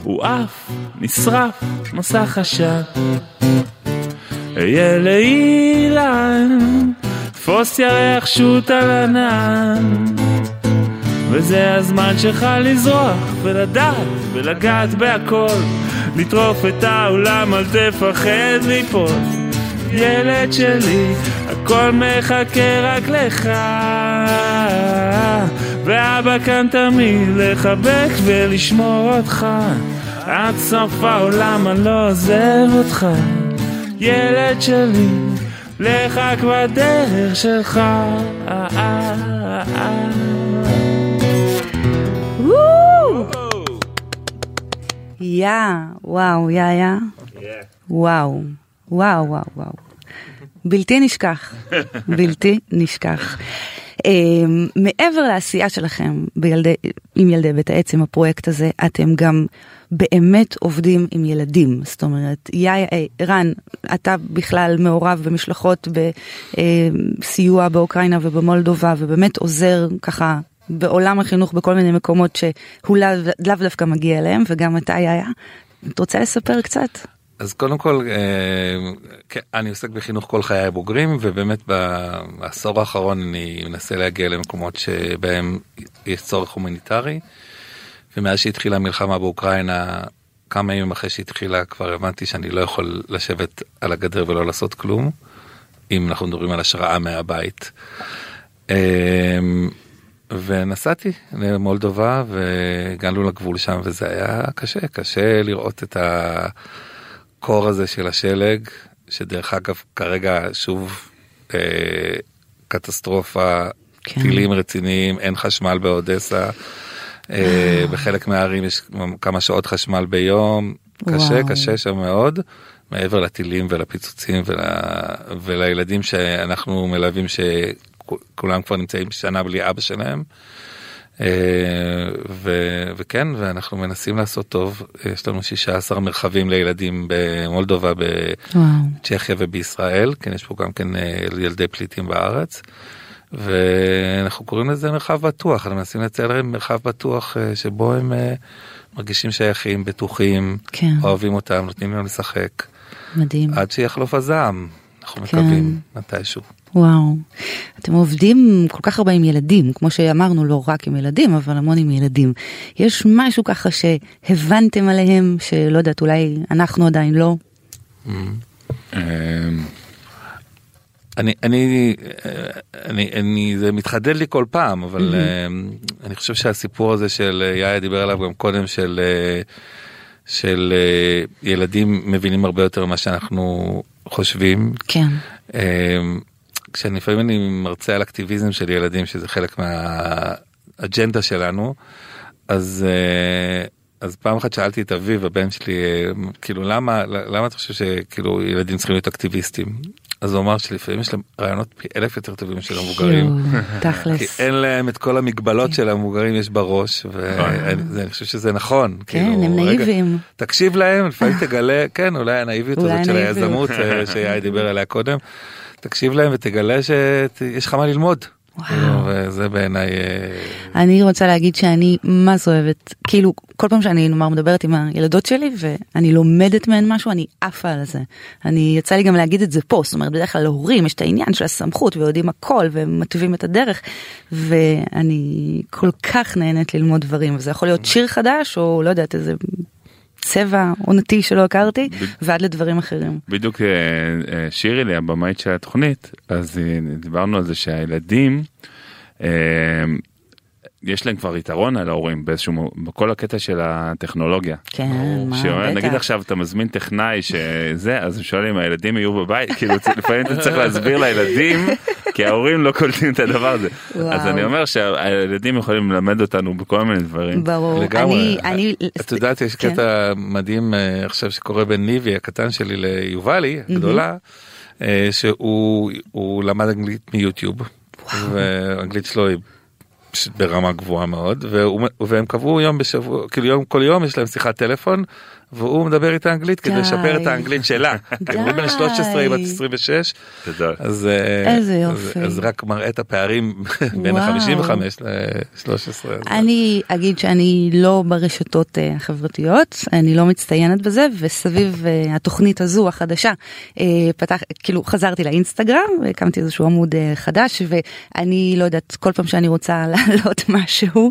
הוא עף, נשרף, מסך עשן. אהיה לאילן, תפוס ירח שוט על ענן. וזה הזמן שלך לזרוח ולדעת ולגעת בהכל. לטרוף את העולם אל תפחד ליפול ילד שלי הכל מחכה רק לך. ואבא כאן תמיד לחבק ולשמור אותך. עד סוף העולם אני לא עוזב אותך ילד שלי לך שלך אה, אה, אה. יא, וואו, יא יא. וואו, וואו, וואו, וואו. בלתי נשכח, (laughs) בלתי נשכח. Um, מעבר לעשייה שלכם בילדי, עם ילדי בית העצם, הפרויקט הזה, אתם גם באמת עובדים עם ילדים. זאת אומרת, יא, אה, רן, אתה בכלל מעורב במשלחות בסיוע באוקראינה ובמולדובה, ובאמת עוזר ככה בעולם החינוך בכל מיני מקומות שהוא לאו דווקא מגיע אליהם, וגם אתה, יא, את רוצה לספר קצת? אז קודם כל אה, כן, אני עוסק בחינוך כל חיי הבוגרים ובאמת בעשור האחרון אני מנסה להגיע למקומות שבהם יש צורך הומניטרי. ומאז שהתחילה המלחמה באוקראינה כמה ימים אחרי שהתחילה כבר הבנתי שאני לא יכול לשבת על הגדר ולא לעשות כלום אם אנחנו מדברים על השראה מהבית. אה, ונסעתי למולדובה והגענו לגבול שם וזה היה קשה קשה לראות את הקור הזה של השלג שדרך אגב כרגע שוב אה, קטסטרופה כן. טילים רציניים אין חשמל באודסה. אה, בחלק מהערים יש כמה שעות חשמל ביום קשה וואו. קשה שם מאוד מעבר לטילים ולפיצוצים ול, ולילדים שאנחנו מלווים שכולם כבר נמצאים שנה בלי אבא שלהם. אה, ו, וכן ואנחנו מנסים לעשות טוב יש לנו 16 מרחבים לילדים במולדובה. בצ'כיה ובישראל כן יש פה גם כן אה, ילדי פליטים בארץ. ואנחנו קוראים לזה מרחב בטוח אנחנו מנסים לצייר להם מרחב בטוח אה, שבו הם מרגישים שייכים בטוחים כן. אוהבים אותם נותנים להם לשחק מדהים. עד שיחלוף הזעם אנחנו כן. מקווים מתישהו. וואו. אתם עובדים כל כך הרבה עם ילדים, כמו שאמרנו, לא רק עם ילדים, אבל המון עם ילדים. יש משהו ככה שהבנתם עליהם, שלא יודעת, אולי אנחנו עדיין לא? אמ, אני אני אני אני זה מתחדד לי כל פעם אבל אה, אני חושב שהסיפור הזה של אה, יאיה דיבר עליו גם קודם של אה, של אה, ילדים מבינים הרבה יותר ממה שאנחנו חושבים. כן. אה, כשאני לפעמים אני מרצה על אקטיביזם של ילדים שזה חלק מהאג'נדה שלנו אז אה, אז פעם אחת שאלתי את אביב הבן שלי אה, כאילו למה למה אתה חושב שכאילו ילדים צריכים להיות אקטיביסטים אז הוא אמר שלפעמים יש להם רעיונות פי אלף יותר טובים של המבוגרים. יואו, כי תכלס. אין להם את כל המגבלות של המבוגרים יש בראש ואני חושב שזה נכון. כן, כאילו, הם רגע, נאיביים. תקשיב להם לפעמים תגלה כן אולי הנאיביות הזאת של. היזמות אה, שיאי (laughs) דיבר עליה קודם. תקשיב להם ותגלה שיש לך מה ללמוד וואו. וזה בעיניי... אה, אני רוצה להגיד שאני מה זה אוהבת, כאילו כל פעם שאני נאמר מדברת עם הילדות שלי ואני לומדת מהן משהו, אני עפה על זה. אני יצא לי גם להגיד את זה פה, זאת אומרת בדרך כלל להורים יש את העניין של הסמכות ויודעים הכל ומתווים את הדרך, ואני כל כך נהנית ללמוד דברים, וזה יכול להיות שיר חדש או לא יודעת איזה צבע עונתי שלא הכרתי, ועד לדברים אחרים. בדיוק אה, אה, שירי לי הבמאית של התוכנית אז אה, דיברנו על זה שהילדים יש להם כבר יתרון על ההורים באיזשהו מ- בכל הקטע של הטכנולוגיה. כן, מה, שאומר, נגיד בטח. עכשיו אתה מזמין טכנאי שזה אז הם שואלים אם הילדים יהיו בבית (laughs) כאילו לפעמים אתה צריך להסביר לילדים כי ההורים לא קולטים את הדבר הזה וואו. אז אני אומר שהילדים יכולים ללמד אותנו בכל מיני דברים. ברור, לגמרי. אני, אני, את יודעת, יש כן. קטע מדהים אה, עכשיו שקורה בין ניבי הקטן שלי ליובלי הגדולה, אה, שהוא הוא למד אנגלית מיוטיוב, ואנגלית שלו היא ברמה גבוהה מאוד, והוא- והם קבעו יום בשבוע, כאילו יום, כל יום יש להם שיחת טלפון, והוא מדבר איתה אנגלית כדי די. לשפר את האנגלית שלה. (laughs) כי הוא בן 13, היא בת 26, גדול. אז אה, איזה אז- יופי. אז רק מראה את הפערים (laughs) בין וואו. ה-55 ל-13. אני אגיד שאני לא ברשתות אה, החברתיות, אני לא מצטיינת בזה, וסביב אה, התוכנית הזו החדשה, פתח, כאילו חזרתי לאינסטגרם, הקמתי איזשהו עמוד חדש, ואני לא יודעת, כל פעם שאני רוצה (laughs) להעלות משהו,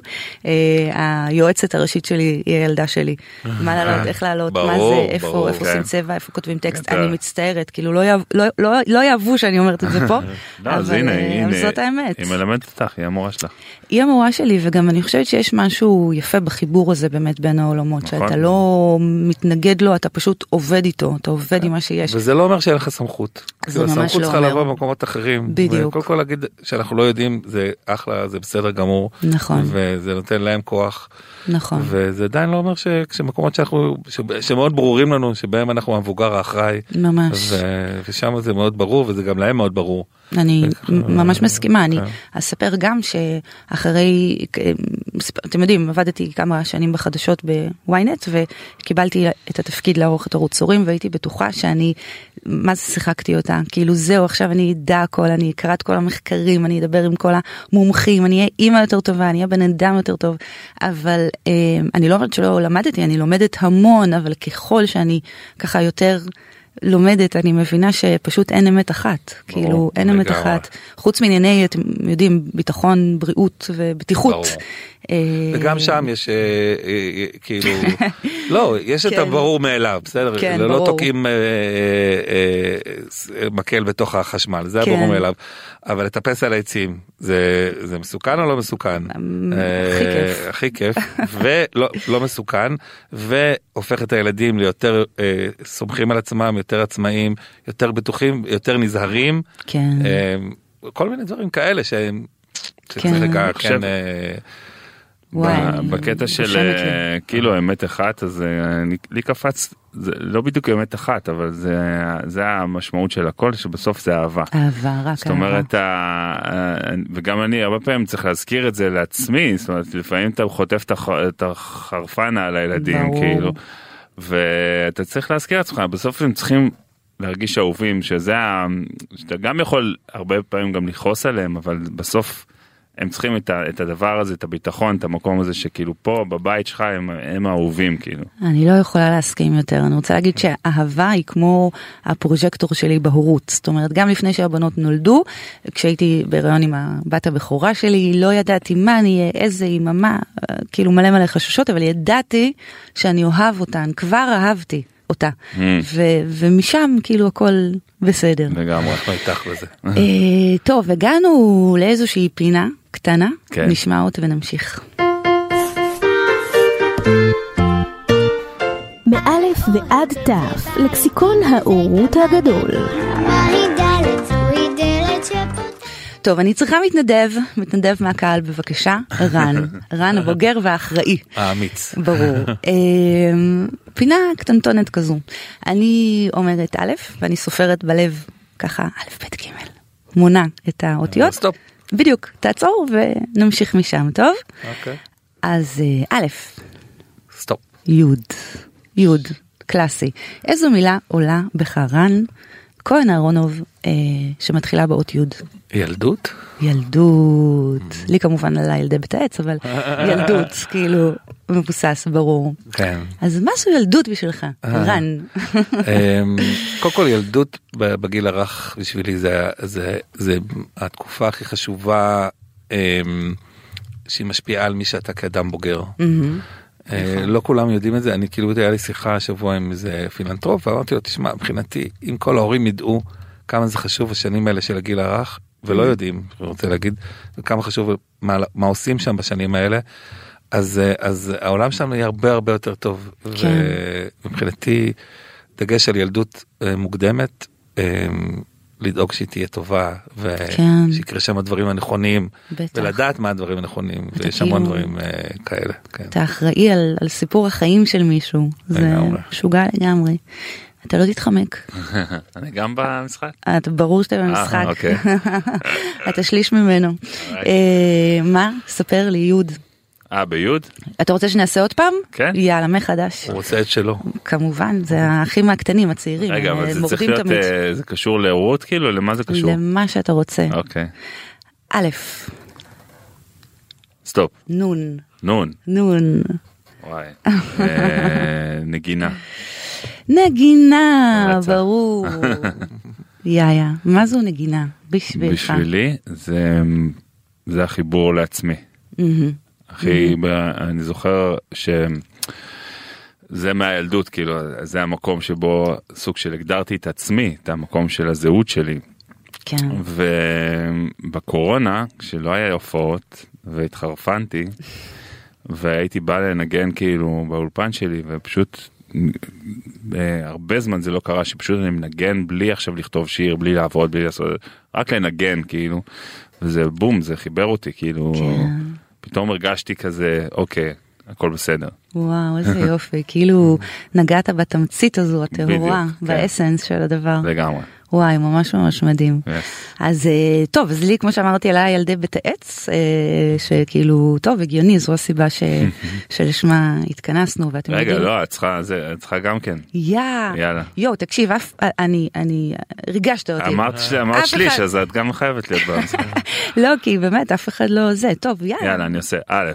היועצת הראשית שלי היא הילדה שלי. מה להעלות, איך להעלות, מה ברור, זה, איפה, ברור, איפה כן. עושים צבע, איפה כותבים טקסט, כן. אני מצטערת, כאילו לא יאהב- לא- לא- לא יאהבו שאני אומרת את זה פה, (laughs) לא, אז אבל הנה, אה, הנה, אבל זאת האמת. היא מלמדת אותך, היא המורה שלך. היא המורה שלי וגם אני חושבת שיש משהו יפה בחיבור הזה באמת בין העולמות נכון. שאתה לא מתנגד לו אתה פשוט עובד איתו אתה עובד עם מה שיש. וזה לא אומר שאין לך סמכות. זה כאילו, ממש הסמכות לא צריכה אומר. לבוא במקומות אחרים. בדיוק. קודם כל להגיד שאנחנו לא יודעים זה אחלה זה בסדר גמור. נכון. וזה נותן להם כוח. נכון. וזה עדיין לא אומר שכשמקומות שאנחנו ש- שמאוד ברורים לנו שבהם אנחנו המבוגר האחראי. ממש. ו- ושם זה מאוד ברור וזה גם להם מאוד ברור. אני ממש מסכימה אני כן. אספר גם שאחרי אתם יודעים עבדתי כמה שנים בחדשות בוויינט וקיבלתי את התפקיד לערוך את ערוץ הורים והייתי בטוחה שאני מה זה שיחקתי אותה כאילו זהו עכשיו אני אדע הכל אני אקרא את כל המחקרים אני אדבר עם כל המומחים אני אהיה אימא יותר טובה אני אהיה בן אדם יותר טוב אבל אה, אני לא אומרת שלא למדתי אני לומדת המון אבל ככל שאני ככה יותר. לומדת אני מבינה שפשוט אין אמת אחת כאילו אין אמת. אחת חוץ מענייני אתם יודעים ביטחון בריאות ובטיחות. אה, וגם שם יש אה, אה, כאילו (laughs) לא יש את כן. הברור מאליו בסדר כן, לא ברור. תוקעים מקל בתוך החשמל זה כן. הברור מאליו אבל לטפס על העצים זה זה מסוכן או לא מסוכן הכי כיף. הכי כיף (laughs) ולא לא מסוכן והופך את הילדים ליותר סומכים על עצמם יותר עצמאיים יותר בטוחים יותר נזהרים כן. כל מיני דברים כאלה שהם. שצריך כן. רגע כן וואי, בקטע של. אה, כאילו אמת אחת אז אה, לי קפץ זה לא בדיוק אמת אחת אבל זה זה המשמעות של הכל שבסוף זה אהבה. אהבה רק זאת אהבה. אומרת ה- ה- וגם אני הרבה פעמים צריך להזכיר את זה לעצמי זאת אומרת לפעמים אתה חוטף את הח- את החרפנה על הילדים ברור. כאילו ואתה צריך להזכיר לעצמך בסוף הם צריכים להרגיש אהובים שזה שאתה גם יכול הרבה פעמים גם לכעוס עליהם אבל בסוף הם צריכים את, ה, את הדבר הזה את הביטחון את המקום הזה שכאילו פה בבית שלך הם, הם האהובים כאילו. אני לא יכולה להסכים יותר אני רוצה להגיד שאהבה היא כמו הפרוז'קטור שלי בהורות זאת אומרת גם לפני שהבנות נולדו כשהייתי בהיריון עם הבת הבכורה שלי לא ידעתי מה אני אהיה איזה אימא מה כאילו מלא מלא חששות אבל ידעתי שאני אוהב אותן כבר אהבתי אותה Mm. ו- ומשם כאילו הכל בסדר. לגמרי. אנחנו איתך בזה. אה, טוב הגענו לאיזושהי פינה קטנה כן. נשמע אותה ונמשיך. מאלף ועד תף, לקסיקון האורות הגדול. טוב אני צריכה מתנדב מתנדב מהקהל בבקשה רן (laughs) רן הבוגר והאחראי האמיץ. ברור אמ, פינה קטנטונת כזו אני אומרת א' ואני סופרת בלב ככה א' ב' ג' מונה את האותיות סטופ. בדיוק תעצור ונמשיך משם טוב אוקיי. אז אה, א' סטופ. יוד יוד קלאסי איזו מילה עולה בך רן כהן אהרונוב אה, שמתחילה באות יוד ילדות? ילדות. לי כמובן עלה ילדי בית העץ, אבל (laughs) ילדות, כאילו, מבוסס, ברור. כן. אז מה זו ילדות בשבילך? רן. אמ, (laughs) קודם כל ילדות ב- בגיל הרך בשבילי זה זה זה התקופה הכי חשובה אמ, שהיא משפיעה על מי שאתה כאדם בוגר. אה, לא כולם יודעים את זה אני כאילו היה לי שיחה השבוע עם איזה פילנטרופ ואמרתי לו תשמע מבחינתי אם כל ההורים ידעו כמה זה חשוב השנים האלה של הגיל הרך ולא יודעים אני רוצה להגיד כמה חשוב מה, מה עושים שם בשנים האלה. אז אז העולם שלנו יהיה הרבה הרבה יותר טוב כן. ומבחינתי דגש על ילדות אה, מוקדמת אה, לדאוג שהיא תהיה טובה כן. ושיקרה שם הדברים הנכונים בטח. ולדעת מה הדברים הנכונים ויש המון דברים אה, כאלה. כן. אתה אחראי על, על סיפור החיים של מישהו. זה. משוגע לגמרי. אתה לא תתחמק. אני (laughs) גם במשחק? אתה ברור שאתה במשחק. אה, אוקיי. (laughs) אתה שליש ממנו. אה, מה? ספר לי, יוד. אה, ביוד? אתה רוצה שנעשה עוד פעם? כן. יאללה, מחדש. הוא רוצה את שלו. כמובן, זה האחים הקטנים, הצעירים. רגע, אבל אה, זה צריך להיות, זה קשור להורות כאילו? למה זה קשור? למה שאתה רוצה. אוקיי. א', סטופ. נון, נון. נון. וואי. (laughs) נגינה. נגינה. ברור. (laughs) יאיה, מה זו נגינה? בשבילך. בשבילי זה זה החיבור לעצמי. הכי, אני זוכר ש... זה מהילדות כאילו זה המקום שבו סוג של הגדרתי את עצמי את המקום של הזהות שלי כן. ובקורונה כשלא היה הופעות והתחרפנתי והייתי בא לנגן כאילו באולפן שלי ופשוט הרבה זמן זה לא קרה שפשוט אני מנגן בלי עכשיו לכתוב שיר בלי לעבוד בלי לעשות רק לנגן כאילו וזה בום זה חיבר אותי כאילו כן. פתאום הרגשתי כזה אוקיי הכל בסדר. וואו, איזה (laughs) יופי. כאילו נגעת בתמצית הזו, הטהורה, כן. באסנס של הדבר. לגמרי. וואי, ממש ממש מדהים. Yes. אז אה, טוב, אז לי, כמו שאמרתי, עלה ילדי בית העץ, אה, שכאילו, טוב, הגיוני, זו הסיבה ש- (laughs) שלשמה התכנסנו, ואתם רגע יודעים... לא את צריכה זה את צריכה גם כן. יא, יאללה. יואו, תקשיב, אף, אני, אני, ריגשת אותי. אמרת ש- אמרת שליש אחד- אז את גם חייבת להיות במשחק. (laughs) לא, כי באמת, אף אחד לא זה. טוב, יאללה. יאללה אני עושה א'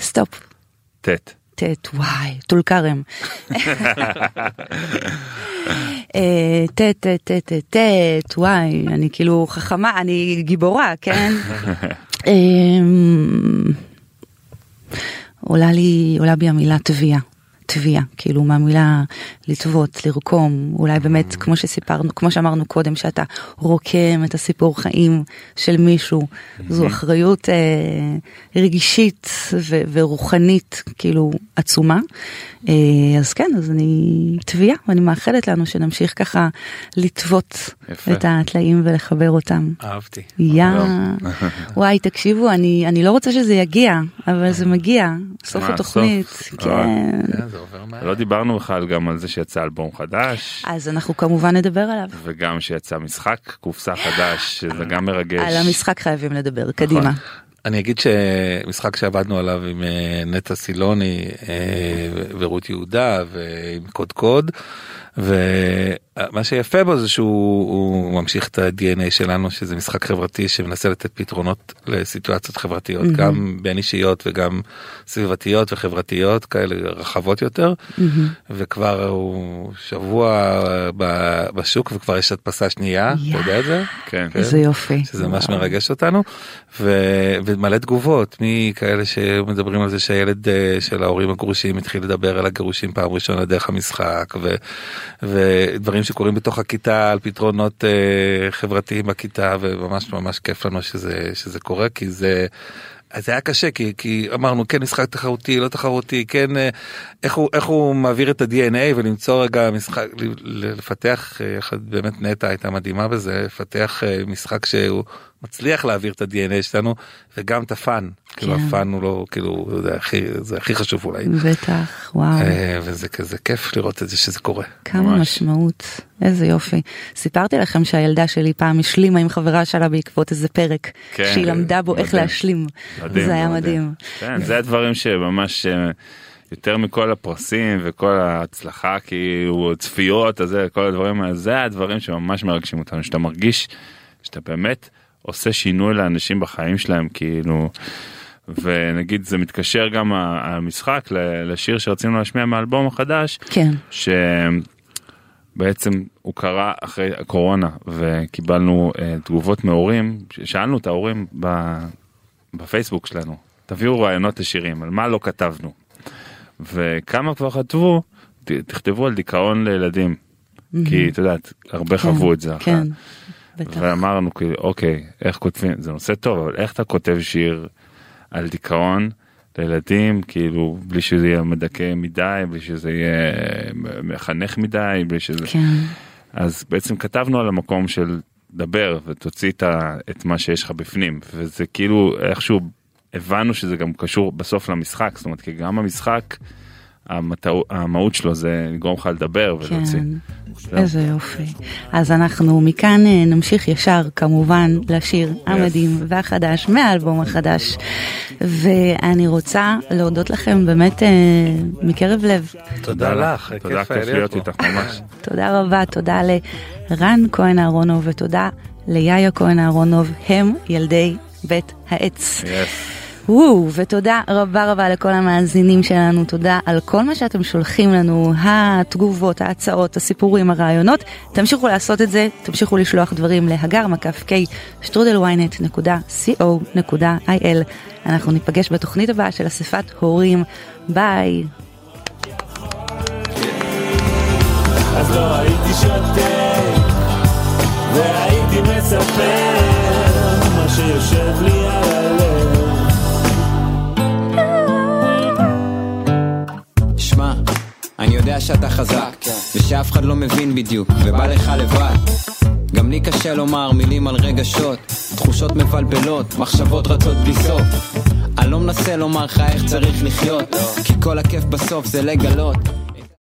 סטופ. ט' ט', וואי, טול כרם. ט', ט', ט', ט', ט', וואי, אני כאילו חכמה, אני גיבורה, כן? (laughs) אמ, עולה לי, עולה בי המילה תביעה. תביעה, כאילו מהמילה לטוות, לרקום, אולי באמת כמו שסיפרנו, כמו שאמרנו קודם, שאתה רוקם את הסיפור חיים של מישהו, זו אחריות אה, רגישית ו- ורוחנית, כאילו עצומה. אה, אז כן, אז אני תביעה, ואני מאחלת לנו שנמשיך ככה לטוות. את הטלאים ולחבר אותם. אהבתי. יא, (laughs) וואי תקשיבו אני אני לא רוצה שזה יגיע אבל זה מגיע סוף התוכנית? כן כן, זה עובר מהר. לא דיברנו בכלל גם על זה שיצא אלבום חדש אז אנחנו כמובן נדבר עליו וגם שיצא משחק קופסה חדש שזה גם מרגש. על המשחק חייבים לדבר קדימה אני אגיד שמשחק שעבדנו עליו עם אה, נטע סילוני אה, ורות יהודה ועם קודקוד ומה שיפה בו זה שהוא הוא ממשיך את ה-DNA שלנו שזה משחק חברתי שמנסה לתת פתרונות לסיטואציות חברתיות מהמם. גם בין אישיות וגם סביבתיות וחברתיות כאלה רחבות יותר. וכבר הוא שבוע ב- בשוק וכבר יש הדפסה שנייה אתה יודע את זה? כן. איזה יופי. שזה ממש מרגש אותנו. ו- ומלא תגובות מכאלה שמדברים על זה שהילד אה, של ההורים הגרושים התחיל לדבר על הגירושים פעם ראשונה דרך המשחק ו- ודברים שקורים בתוך הכיתה על פתרונות אה, חברתיים בכיתה וממש ממש כיף לנו שזה שזה קורה כי זה. אז זה היה קשה כי כי אמרנו כן משחק תחרותי לא תחרותי כן אה, איך הוא איך הוא מעביר את ה-DNA ולמצוא רגע משחק לפתח אה, באמת נטע הייתה מדהימה בזה לפתח אה, משחק שהוא מצליח להעביר את ה-DNA שלנו וגם את הפאן כאילו כן. הפאן הוא לא כאילו זה הכי זה הכי חשוב אולי בטח וואו אה, וזה כזה כיף לראות את זה שזה קורה. כמה ממש. משמעות איזה יופי סיפרתי לכם שהילדה שלי פעם השלימה עם חברה שלה בעקבות איזה פרק כן. שהיא למדה בו איך מדהים. להשלים מדהים, זה היה מדהים. מדהים. כן, זה הדברים שממש אה, יותר מכל הפרסים וכל ההצלחה כאילו צפיות הזה כל הדברים האלה זה הדברים שממש מרגשים אותנו שאתה מרגיש שאתה באמת עושה שינוי לאנשים בחיים שלהם, כאילו, ונגיד זה מתקשר גם המשחק לשיר שרצינו להשמיע מהאלבום החדש, כן. שבעצם הוא קרה אחרי הקורונה וקיבלנו אה, תגובות מהורים, שאלנו את ההורים ב- בפייסבוק שלנו, תביאו רעיונות לשירים, על מה לא כתבנו. וכמה כבר כתבו, תכתבו על דיכאון לילדים, כי את יודעת, הרבה חוו את זה אחר. בטח. ואמרנו כאילו אוקיי איך כותבים זה נושא טוב אבל איך אתה כותב שיר על דיכאון לילדים כאילו בלי שזה יהיה מדכא מדי בלי שזה יהיה מחנך מדי בלי שזה כן. אז בעצם כתבנו על המקום של דבר ותוציא את מה שיש לך בפנים וזה כאילו איכשהו הבנו שזה גם קשור בסוף למשחק זאת אומרת כי גם המשחק המטע- המהות שלו זה לגרום לך לדבר ולהוציא. כן. איזה יופי. אז אנחנו מכאן אה, נמשיך ישר כמובן לשיר המדהים והחדש מהאלבום החדש. ואני רוצה להודות לכם באמת אה, מקרב לב. תודה לך, תודה כיף להיות פה. איתך ממש. (laughs) תודה רבה, תודה לרן כהן אהרונוב ותודה ליאיה כהן אהרונוב, הם ילדי בית העץ. Yes. וואו, ותודה רבה רבה לכל המאזינים שלנו, תודה על כל מה שאתם שולחים לנו, התגובות, ההצעות, הסיפורים, הרעיונות. תמשיכו לעשות את זה, תמשיכו לשלוח דברים להגר מקף k שטרודלוויינט.co.il. אנחנו ניפגש בתוכנית הבאה של אספת הורים. ביי. אז לא הייתי שותק והייתי מספר יודע שאתה חזק, ושאף אחד לא מבין בדיוק, ובא לך לבד. גם לי קשה לומר מילים על רגשות, תחושות מבלבלות, מחשבות רצות בלי סוף. אני לא מנסה לומר לך איך צריך לחיות, כי כל הכיף בסוף זה לגלות